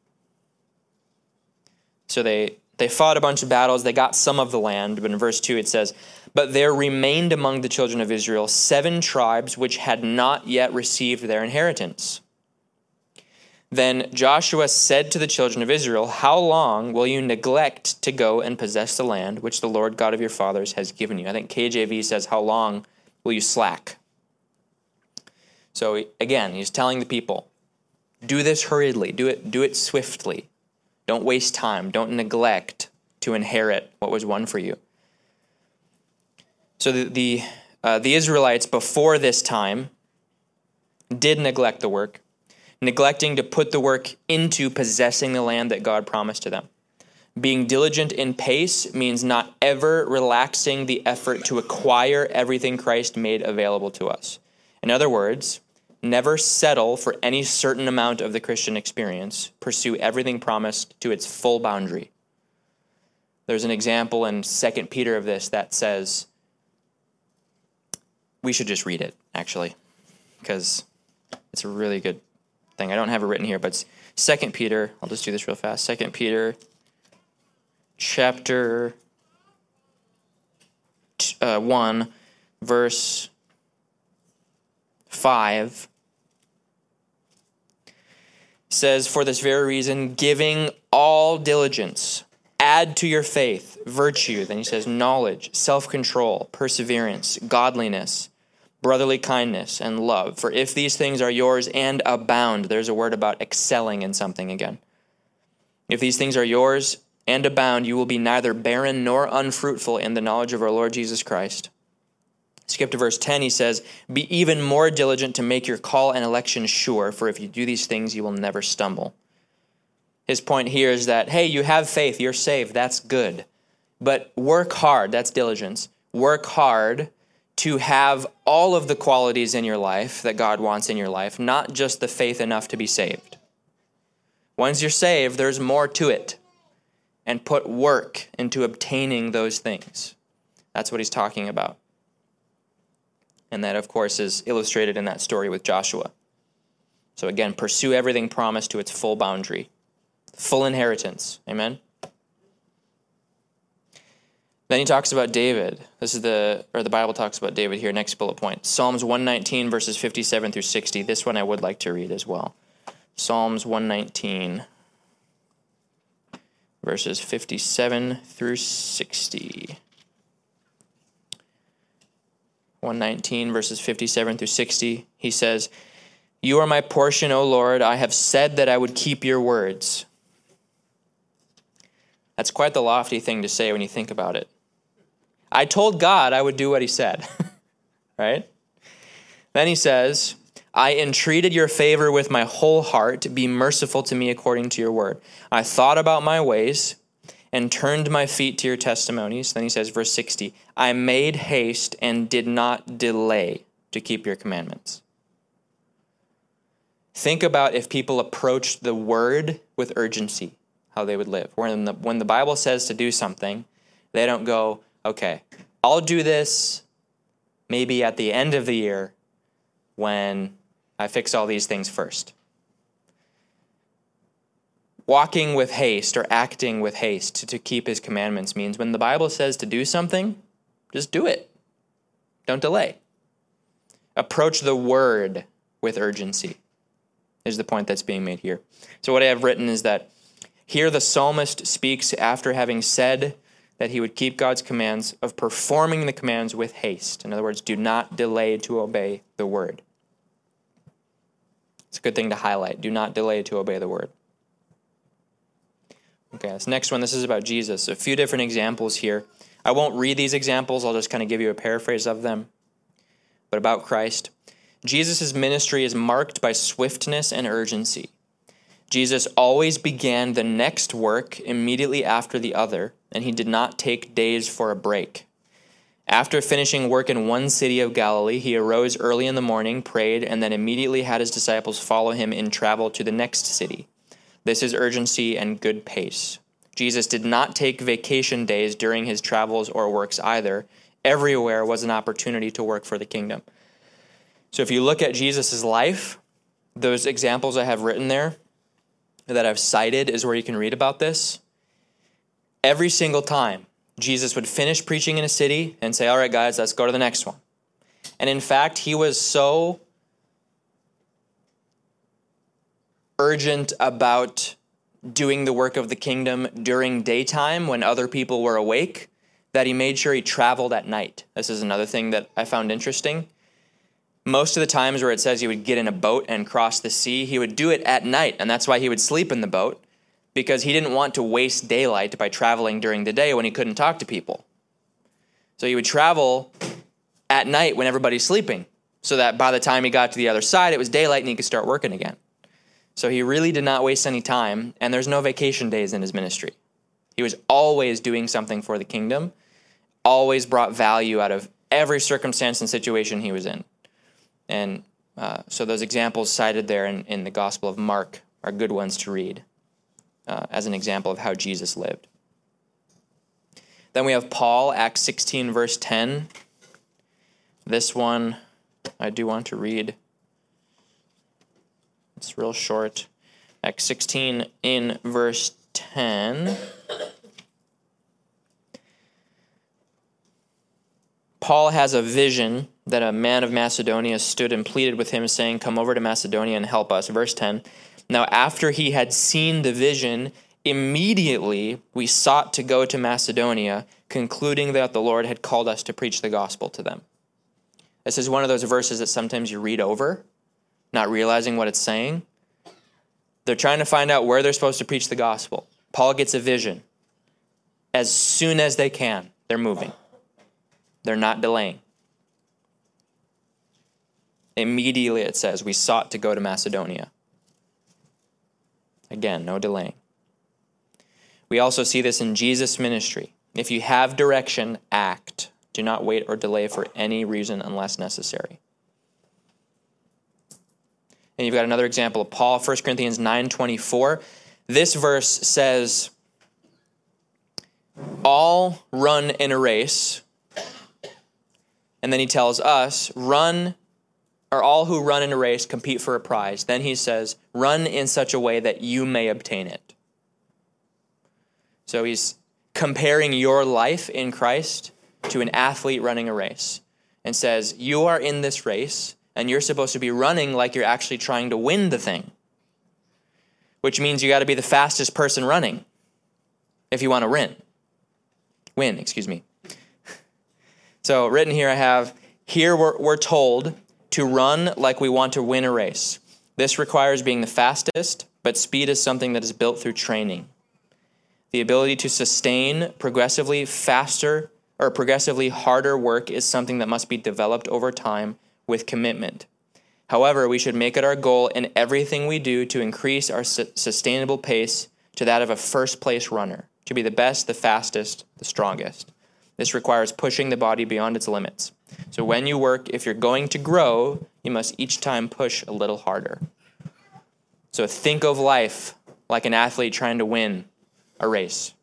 So they, they fought a bunch of battles. They got some of the land. But in verse 2, it says, But there remained among the children of Israel seven tribes which had not yet received their inheritance. Then Joshua said to the children of Israel, How long will you neglect to go and possess the land which the Lord God of your fathers has given you? I think KJV says, How long will you slack? So again, he's telling the people, do this hurriedly, do it, do it swiftly. Don't waste time, don't neglect to inherit what was won for you. So the, the, uh, the Israelites before this time did neglect the work neglecting to put the work into possessing the land that God promised to them. Being diligent in pace means not ever relaxing the effort to acquire everything Christ made available to us. In other words, never settle for any certain amount of the Christian experience. Pursue everything promised to its full boundary. There's an example in 2 Peter of this that says, we should just read it, actually, because it's a really good thing. I don't have it written here, but Second Peter. I'll just do this real fast. Second Peter, chapter uh, one, verse five says, "For this very reason, giving all diligence." Add to your faith virtue. Then he says knowledge, self control, perseverance, godliness, brotherly kindness, and love. For if these things are yours and abound, there's a word about excelling in something again. If these things are yours and abound, you will be neither barren nor unfruitful in the knowledge of our Lord Jesus Christ. Skip to verse 10, he says, Be even more diligent to make your call and election sure, for if you do these things, you will never stumble. His point here is that, hey, you have faith, you're saved, that's good. But work hard, that's diligence. Work hard to have all of the qualities in your life that God wants in your life, not just the faith enough to be saved. Once you're saved, there's more to it. And put work into obtaining those things. That's what he's talking about. And that, of course, is illustrated in that story with Joshua. So, again, pursue everything promised to its full boundary, full inheritance. Amen? Then he talks about David. This is the, or the Bible talks about David here, next bullet point. Psalms 119, verses 57 through 60. This one I would like to read as well. Psalms 119, verses 57 through 60. 119, verses 57 through 60. He says, You are my portion, O Lord. I have said that I would keep your words. That's quite the lofty thing to say when you think about it. I told God I would do what he said. <laughs> right? Then he says, I entreated your favor with my whole heart. Be merciful to me according to your word. I thought about my ways and turned my feet to your testimonies. Then he says, verse 60, I made haste and did not delay to keep your commandments. Think about if people approached the word with urgency, how they would live. When the, when the Bible says to do something, they don't go, okay, I'll do this maybe at the end of the year when I fix all these things first. Walking with haste or acting with haste to, to keep his commandments means when the Bible says to do something, just do it. Don't delay. Approach the word with urgency, is the point that's being made here. So, what I have written is that here the psalmist speaks after having said that he would keep God's commands of performing the commands with haste. In other words, do not delay to obey the word. It's a good thing to highlight. Do not delay to obey the word. Okay, this next one, this is about Jesus. A few different examples here. I won't read these examples, I'll just kind of give you a paraphrase of them. But about Christ. Jesus' ministry is marked by swiftness and urgency. Jesus always began the next work immediately after the other, and he did not take days for a break. After finishing work in one city of Galilee, he arose early in the morning, prayed, and then immediately had his disciples follow him in travel to the next city. This is urgency and good pace. Jesus did not take vacation days during his travels or works either. Everywhere was an opportunity to work for the kingdom. So if you look at Jesus' life, those examples I have written there that I've cited is where you can read about this. Every single time, Jesus would finish preaching in a city and say, All right, guys, let's go to the next one. And in fact, he was so urgent about doing the work of the kingdom during daytime when other people were awake that he made sure he traveled at night. This is another thing that I found interesting. Most of the times where it says he would get in a boat and cross the sea, he would do it at night, and that's why he would sleep in the boat because he didn't want to waste daylight by traveling during the day when he couldn't talk to people. So he would travel at night when everybody's sleeping so that by the time he got to the other side, it was daylight and he could start working again. So he really did not waste any time, and there's no vacation days in his ministry. He was always doing something for the kingdom, always brought value out of every circumstance and situation he was in. And uh, so those examples cited there in, in the Gospel of Mark are good ones to read uh, as an example of how Jesus lived. Then we have Paul, Acts 16, verse 10. This one I do want to read. It's real short. Acts 16 in verse 10. Paul has a vision that a man of Macedonia stood and pleaded with him, saying, Come over to Macedonia and help us. Verse 10. Now, after he had seen the vision, immediately we sought to go to Macedonia, concluding that the Lord had called us to preach the gospel to them. This is one of those verses that sometimes you read over, not realizing what it's saying. They're trying to find out where they're supposed to preach the gospel. Paul gets a vision. As soon as they can, they're moving. They're not delaying. Immediately, it says, we sought to go to Macedonia. Again, no delaying. We also see this in Jesus' ministry. If you have direction, act. Do not wait or delay for any reason unless necessary. And you've got another example of Paul, 1 Corinthians 9:24. This verse says, "All run in a race." And then he tells us, "Run or all who run in a race compete for a prize." Then he says, "Run in such a way that you may obtain it." So he's comparing your life in Christ to an athlete running a race and says, You are in this race, and you're supposed to be running like you're actually trying to win the thing, which means you got to be the fastest person running if you want to win. Win, excuse me. So, written here, I have here we're, we're told to run like we want to win a race. This requires being the fastest, but speed is something that is built through training. The ability to sustain progressively faster or progressively harder work is something that must be developed over time with commitment. However, we should make it our goal in everything we do to increase our su- sustainable pace to that of a first place runner, to be the best, the fastest, the strongest. This requires pushing the body beyond its limits. So when you work, if you're going to grow, you must each time push a little harder. So think of life like an athlete trying to win a race.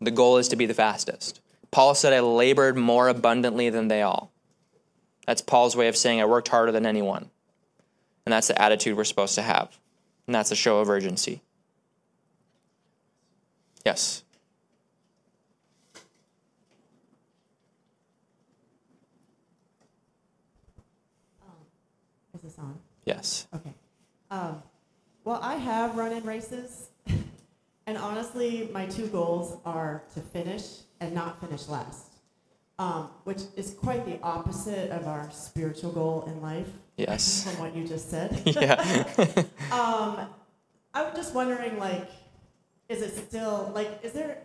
The goal is to be the fastest. Paul said, I labored more abundantly than they all. That's Paul's way of saying, I worked harder than anyone. And that's the attitude we're supposed to have. And that's a show of urgency. Yes. Is this on? Yes. Okay. Um, well, I have run in races, <laughs> and honestly, my two goals are to finish and not finish last, um, which is quite the opposite of our spiritual goal in life. Yes. <laughs> From what you just said. <laughs> yeah. um, I'm just wondering, like, is it still like, is there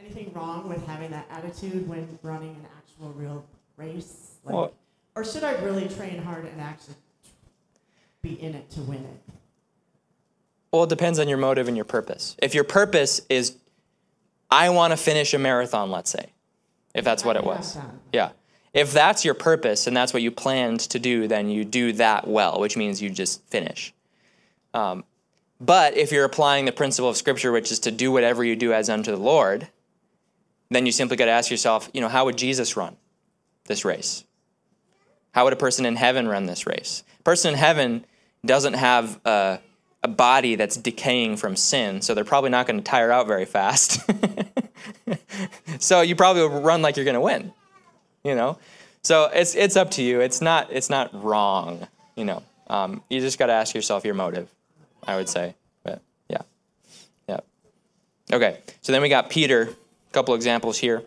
anything wrong with having that attitude when running an actual real race? Like, Well- or should I really train hard and actually be in it to win it? Well, it depends on your motive and your purpose. If your purpose is, I want to finish a marathon, let's say, if that's what it was. Yeah. If that's your purpose and that's what you planned to do, then you do that well, which means you just finish. Um, But if you're applying the principle of Scripture, which is to do whatever you do as unto the Lord, then you simply got to ask yourself, you know, how would Jesus run this race? How would a person in heaven run this race? A person in heaven doesn't have a, a body that's decaying from sin, so they're probably not going to tire out very fast. <laughs> so you probably will run like you're going to win, you know. So it's it's up to you. It's not it's not wrong, you know. Um, you just got to ask yourself your motive. I would say, but yeah, yeah. Okay, so then we got Peter. A couple examples here.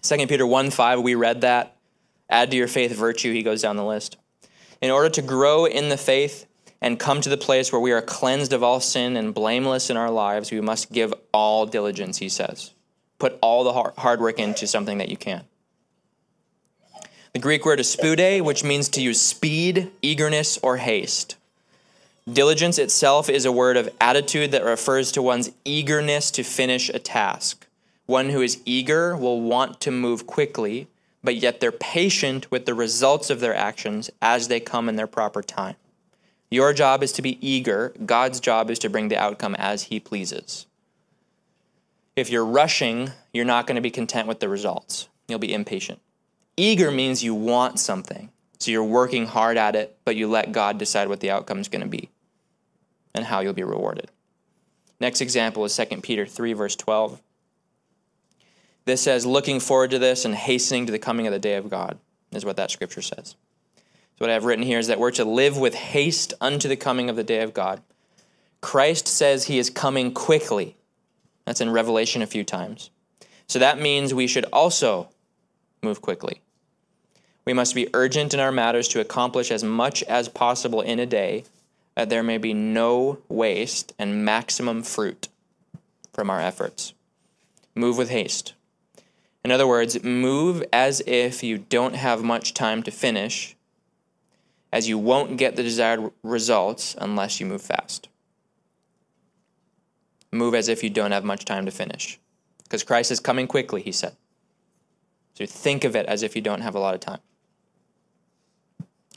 Second Peter one five. We read that. Add to your faith virtue. He goes down the list. In order to grow in the faith and come to the place where we are cleansed of all sin and blameless in our lives, we must give all diligence. He says, put all the hard work into something that you can. The Greek word is spoude, which means to use speed, eagerness, or haste. Diligence itself is a word of attitude that refers to one's eagerness to finish a task. One who is eager will want to move quickly, but yet they're patient with the results of their actions as they come in their proper time. Your job is to be eager, God's job is to bring the outcome as He pleases. If you're rushing, you're not going to be content with the results. You'll be impatient. Eager means you want something. So you're working hard at it, but you let God decide what the outcome is going to be and how you'll be rewarded. Next example is 2 Peter 3, verse 12. This says, looking forward to this and hastening to the coming of the day of God, is what that scripture says. So, what I have written here is that we're to live with haste unto the coming of the day of God. Christ says he is coming quickly. That's in Revelation a few times. So, that means we should also move quickly. We must be urgent in our matters to accomplish as much as possible in a day, that there may be no waste and maximum fruit from our efforts. Move with haste. In other words, move as if you don't have much time to finish, as you won't get the desired results unless you move fast. Move as if you don't have much time to finish. Because Christ is coming quickly, he said. So think of it as if you don't have a lot of time.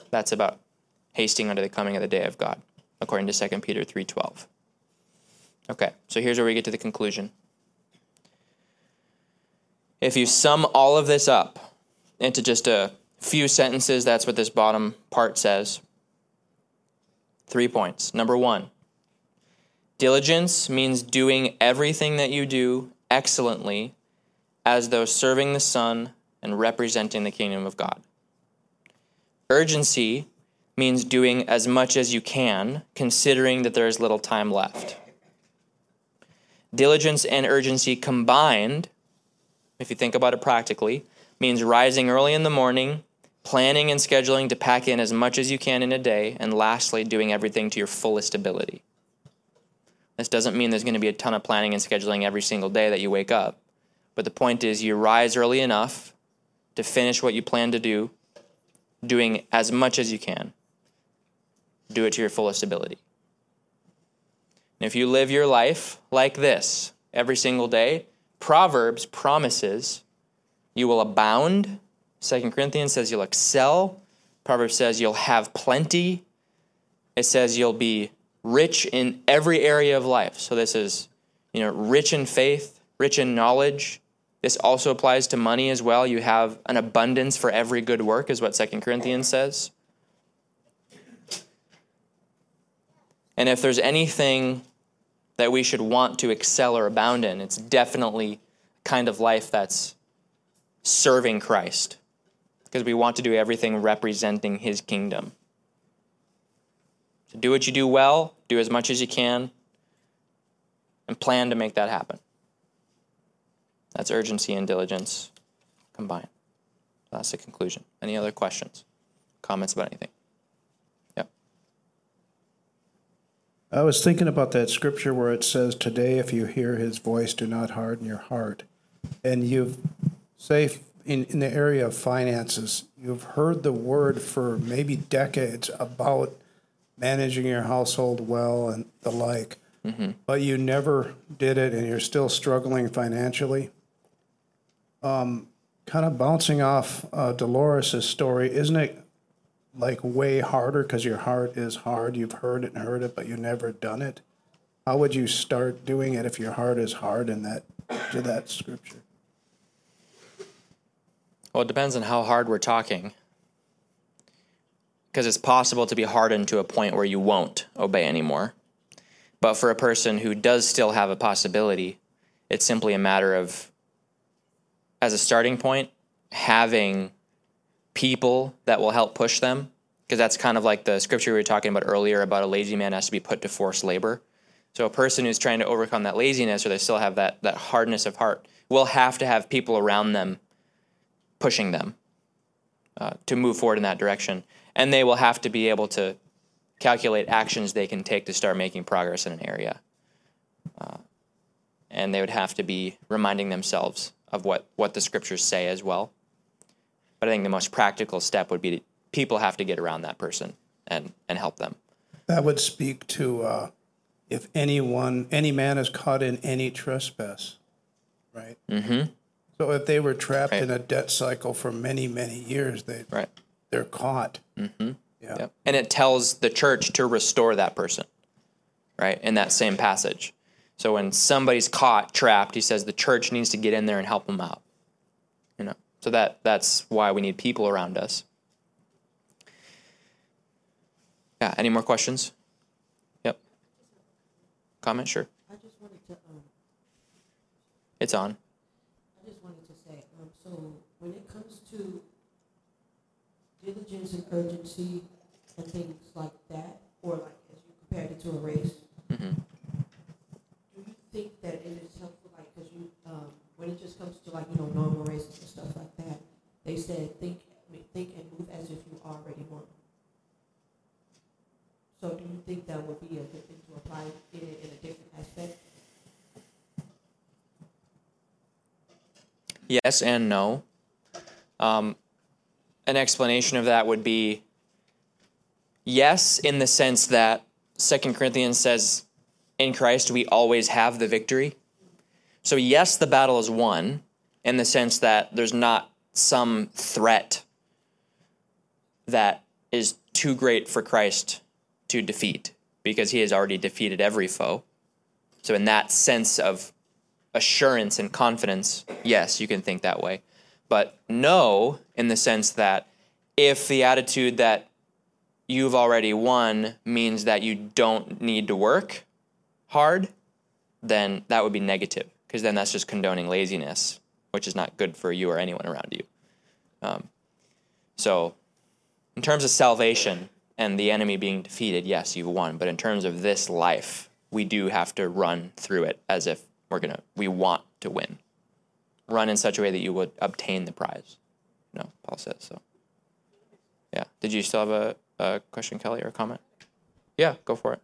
That's about hasting unto the coming of the day of God, according to 2 Peter 3:12. Okay, so here's where we get to the conclusion. If you sum all of this up into just a few sentences, that's what this bottom part says. Three points. Number 1, diligence means doing everything that you do excellently as though serving the Son and representing the kingdom of God. Urgency means doing as much as you can, considering that there is little time left. Diligence and urgency combined, if you think about it practically, means rising early in the morning, planning and scheduling to pack in as much as you can in a day, and lastly, doing everything to your fullest ability. This doesn't mean there's going to be a ton of planning and scheduling every single day that you wake up. But the point is, you rise early enough to finish what you plan to do, doing as much as you can. Do it to your fullest ability. And if you live your life like this every single day, Proverbs promises you will abound. Second Corinthians says you'll excel. Proverbs says you'll have plenty. It says you'll be rich in every area of life. So this is, you know, rich in faith, rich in knowledge, this also applies to money as well. You have an abundance for every good work, is what Second Corinthians says. And if there's anything that we should want to excel or abound in, it's definitely kind of life that's serving Christ. Because we want to do everything representing his kingdom. So do what you do well, do as much as you can, and plan to make that happen. That's urgency and diligence combined. That's the conclusion. Any other questions, comments about anything? I was thinking about that scripture where it says, Today, if you hear his voice, do not harden your heart. And you've, say, in, in the area of finances, you've heard the word for maybe decades about managing your household well and the like, mm-hmm. but you never did it and you're still struggling financially. Um, kind of bouncing off uh, Dolores' story, isn't it like way harder because your heart is hard? You've heard it and heard it, but you've never done it. How would you start doing it if your heart is hard in that, to that scripture? Well, it depends on how hard we're talking. Because it's possible to be hardened to a point where you won't obey anymore. But for a person who does still have a possibility, it's simply a matter of, as a starting point, having people that will help push them. Because that's kind of like the scripture we were talking about earlier about a lazy man has to be put to forced labor. So a person who's trying to overcome that laziness or they still have that, that hardness of heart will have to have people around them pushing them uh, to move forward in that direction. And they will have to be able to calculate actions they can take to start making progress in an area. Uh, and they would have to be reminding themselves of what, what the scriptures say as well. But I think the most practical step would be to, people have to get around that person and, and help them. That would speak to uh, if anyone, any man is caught in any trespass, right? Mm-hmm. So if they were trapped Right. in a debt cycle for many, many years, they Right. they're caught. Mm-hmm. Yeah. Yep. And it tells the church to restore that person, right? In that same passage. So when somebody's caught trapped, he says the church needs to get in there and help them out. So that that's why we need people around us. Yeah, any more questions? Yep. Comment, sure. I just wanted to, um, It's on. I just wanted to say, um, so when it comes to diligence and urgency and things like that, or like as you compared it to a race, Mm-hmm. do you think that it is helpful, like, cause you, um, when it just comes to like, you know, normal races and stuff like that, they said think, think and move as if you already won. So do you think that would be a good thing to apply in, in a different aspect? Yes and no. Um, an explanation of that would be yes, in the sense that Second Corinthians says, in Christ we always have the victory. So, yes, the battle is won in the sense that there's not some threat that is too great for Christ to defeat because he has already defeated every foe. So, in that sense of assurance and confidence, yes, you can think that way. But no, in the sense that if the attitude that you've already won means that you don't need to work hard, then that would be negative because then that's just condoning laziness, which is not good for you or anyone around you. Um, so, in terms of salvation and the enemy being defeated, yes, you've won. But in terms of this life, we do have to run through it as if we're gonna we want to win. Run in such a way that you would obtain the prize. No, Paul says so. Yeah. Did you still have a, a question, Kelly, or a comment? Yeah, go for it.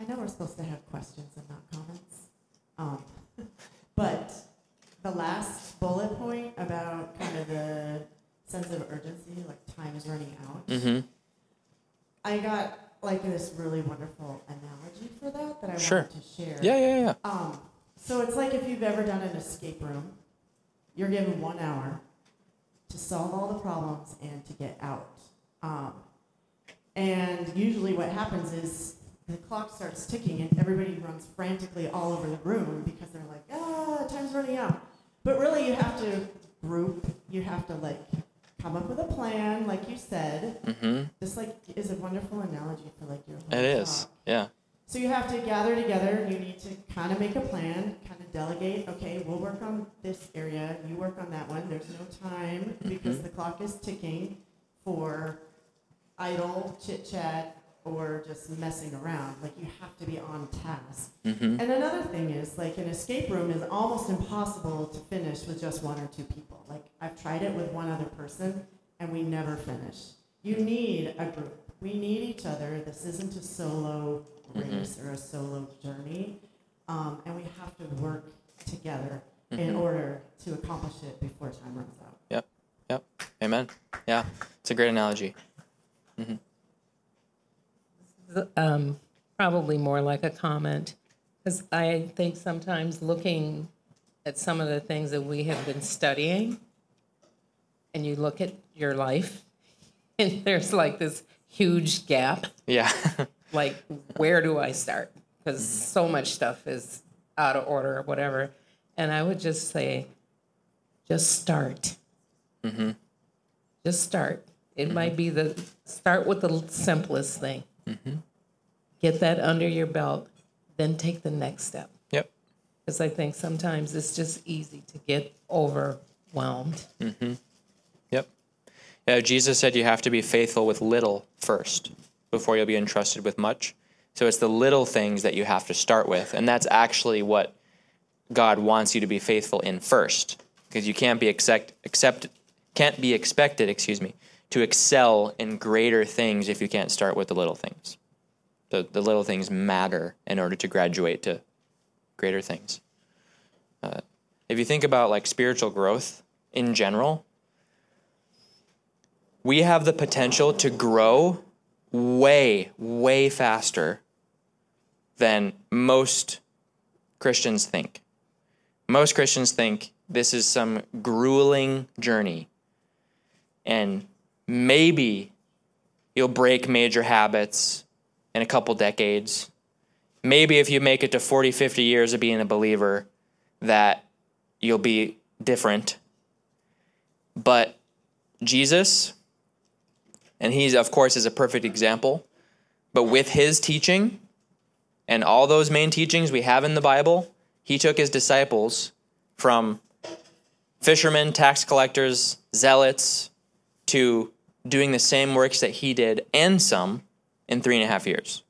I know we're supposed to have questions and not comments. Um, <laughs> but the last bullet point about kind of the sense of urgency, like time is running out. Mm-hmm. I got like this really wonderful analogy for that that I Sure. wanted to share. Yeah, yeah, yeah. Um, so it's like if you've ever done an escape room, you're given one hour to solve all the problems and to get out. Um, and usually what happens is the clock starts ticking and everybody runs frantically all over the room because they're like, ah, time's running out. But really, you have to group. You have to like come up with a plan, like you said. Mm-hmm. This like is a wonderful analogy for like your whole It is. talk. Yeah. So you have to gather together. You need to kind of make a plan, kind of delegate. Okay, we'll work on this area. You work on that one. There's no time because the clock is ticking for idle chit chat or just messing around. Like you have to be on task. Mm-hmm. And another thing is, like, an escape room is almost impossible to finish with just one or two people. Like, I've tried it with one other person, and we never finish. You need a group. We need each other. This isn't a solo race or a solo journey, um, and we have to work together in Mhm. order to accomplish it before time runs out. Yep. Yep. Amen. Yeah. It's a great analogy. Um, probably more like a comment, because I think sometimes looking at some of the things that we have been studying, and you look at your life, <laughs> and there's like this huge gap. Yeah. <laughs> Like, where do I start? because so much stuff is out of order or whatever. And I would just say, just start. Just start. It might be the start with the simplest thing. Get that under your belt, then take the next step. Yep. Because I think sometimes it's just easy to get overwhelmed. Mm-hmm. Yep. Yeah, Jesus said you have to be faithful with little first before you'll be entrusted with much. So it's the little things that you have to start with. And that's actually what God wants you to be faithful in first. Because you can't be accept, accept can't be expected, excuse me, to excel in greater things if you can't start with the little things. The, the little things matter in order to graduate to greater things. Uh, if you think about like spiritual growth in general, we have the potential to grow way, way faster than most Christians think. Most Christians think this is some grueling journey. And maybe you'll break major habits in a couple decades. Maybe if you make it to 40, 50 years of being a believer, that you'll be different. But Jesus, and he's, of course, is a perfect example, but with his teaching and all those main teachings we have in the Bible, he took his disciples from fishermen, tax collectors, zealots, to doing the same works that he did and some in three and a half years.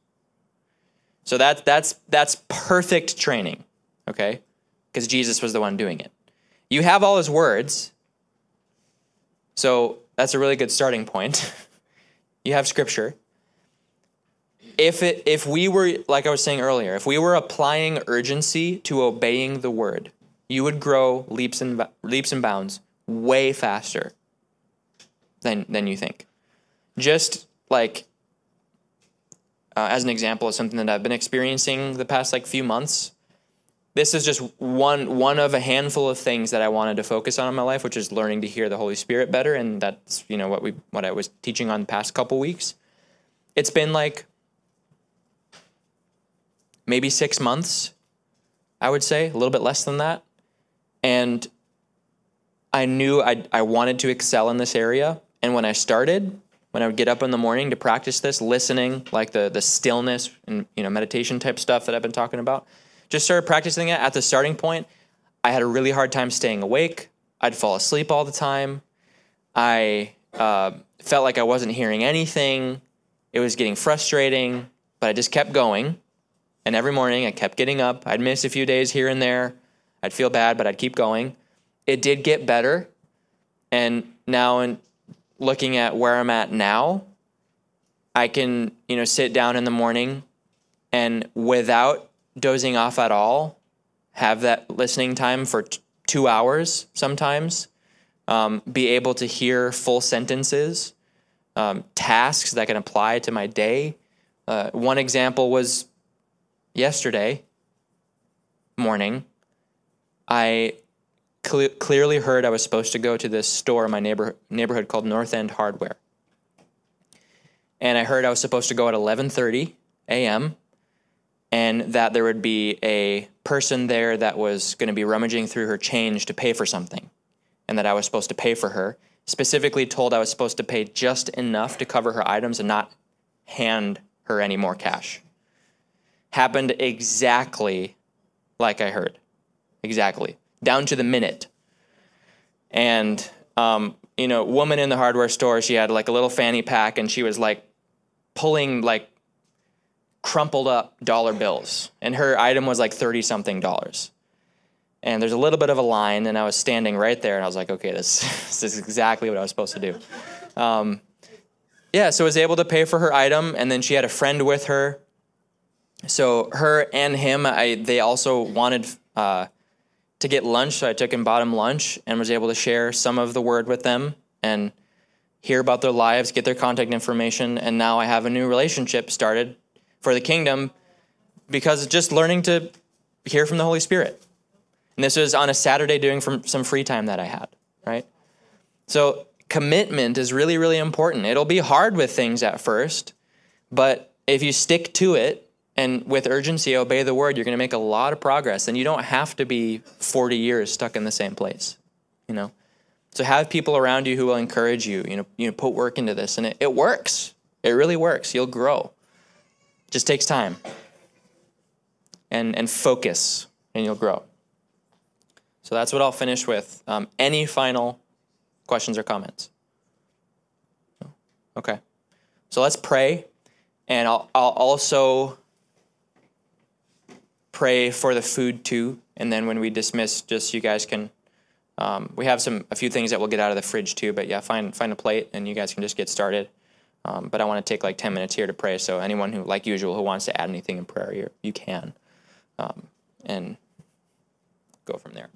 So that, that's, that's perfect training, okay? Because Jesus was the one doing it. You have all his words, so that's a really good starting point. <laughs> you have scripture. If it if we were like I was saying earlier, if we were applying urgency to obeying the word, you would grow leaps and leaps and bounds way faster than than you think. Just like uh, as an example of something that I've been experiencing the past like few months, this is just one one of a handful of things that I wanted to focus on in my life, which is learning to hear the Holy Spirit better, and that's you know what we what I was teaching on the past couple weeks. It's been like maybe six months, I would say, a little bit less than that, and I knew I I wanted to excel in this area, and when I started, when I would get up in the morning to practice this, listening, like the the stillness and you know meditation type stuff that I've been talking about just started practicing it at the starting point. I had a really hard time staying awake. I'd fall asleep all the time. I uh, felt like I wasn't hearing anything. It was getting frustrating, but I just kept going. And every morning I kept getting up. I'd miss a few days here and there. I'd feel bad, but I'd keep going. It did get better. And now, in looking at where I'm at now, I can, you know, sit down in the morning and without dozing off at all, have that listening time for t- two hours sometimes, um, be able to hear full sentences, um, tasks that can apply to my day. Uh, one example was yesterday morning. I cle- clearly heard I was supposed to go to this store in my neighbor- neighborhood called North End Hardware. And I heard I was supposed to go at 11:30 a.m and that there would be a person there that was going to be rummaging through her change to pay for something, and that I was supposed to pay for her. Specifically, told I was supposed to pay just enough to cover her items and not hand her any more cash. Happened exactly like I heard. Exactly. Down to the minute. And, um, you know, woman in the hardware store, she had like a little fanny pack and she was like pulling like crumpled up dollar bills, and her item was like 30 something dollars. And there's a little bit of a line, and I was standing right there, and I was like, okay, this, <laughs> this is exactly what I was supposed to do. Um, yeah, so I was able to pay for her item, and then she had a friend with her. So her and him, I, they also wanted uh, to get lunch, so I took and bought them lunch, and was able to share some of the word with them and hear about their lives, get their contact information, and now I have a new relationship started for the kingdom because just learning to hear from the Holy Spirit. And this was on a Saturday doing from some free time that I had, right? So commitment is really, really important. It'll be hard with things at first, but if you stick to it and with urgency, obey the word. You're going to make a lot of progress, and you don't have to be 40 years stuck in the same place. You know, so have people around you who will encourage you. You know, you know, put work into this, and it, it works. It really works. You'll grow. just takes time, and and focus, and you'll grow. So that's what I'll finish with. Um, any final questions or comments? Okay. So let's pray, and I'll, I'll also pray for the food too. And then when we dismiss, just you guys can. Um, we have some a few things that we'll get out of the fridge too. But yeah, find find a plate, and you guys can just get started. Um, but I want to take like ten minutes here to pray. So anyone who, like usual, who wants to add anything in prayer, you you can, um, and go from there.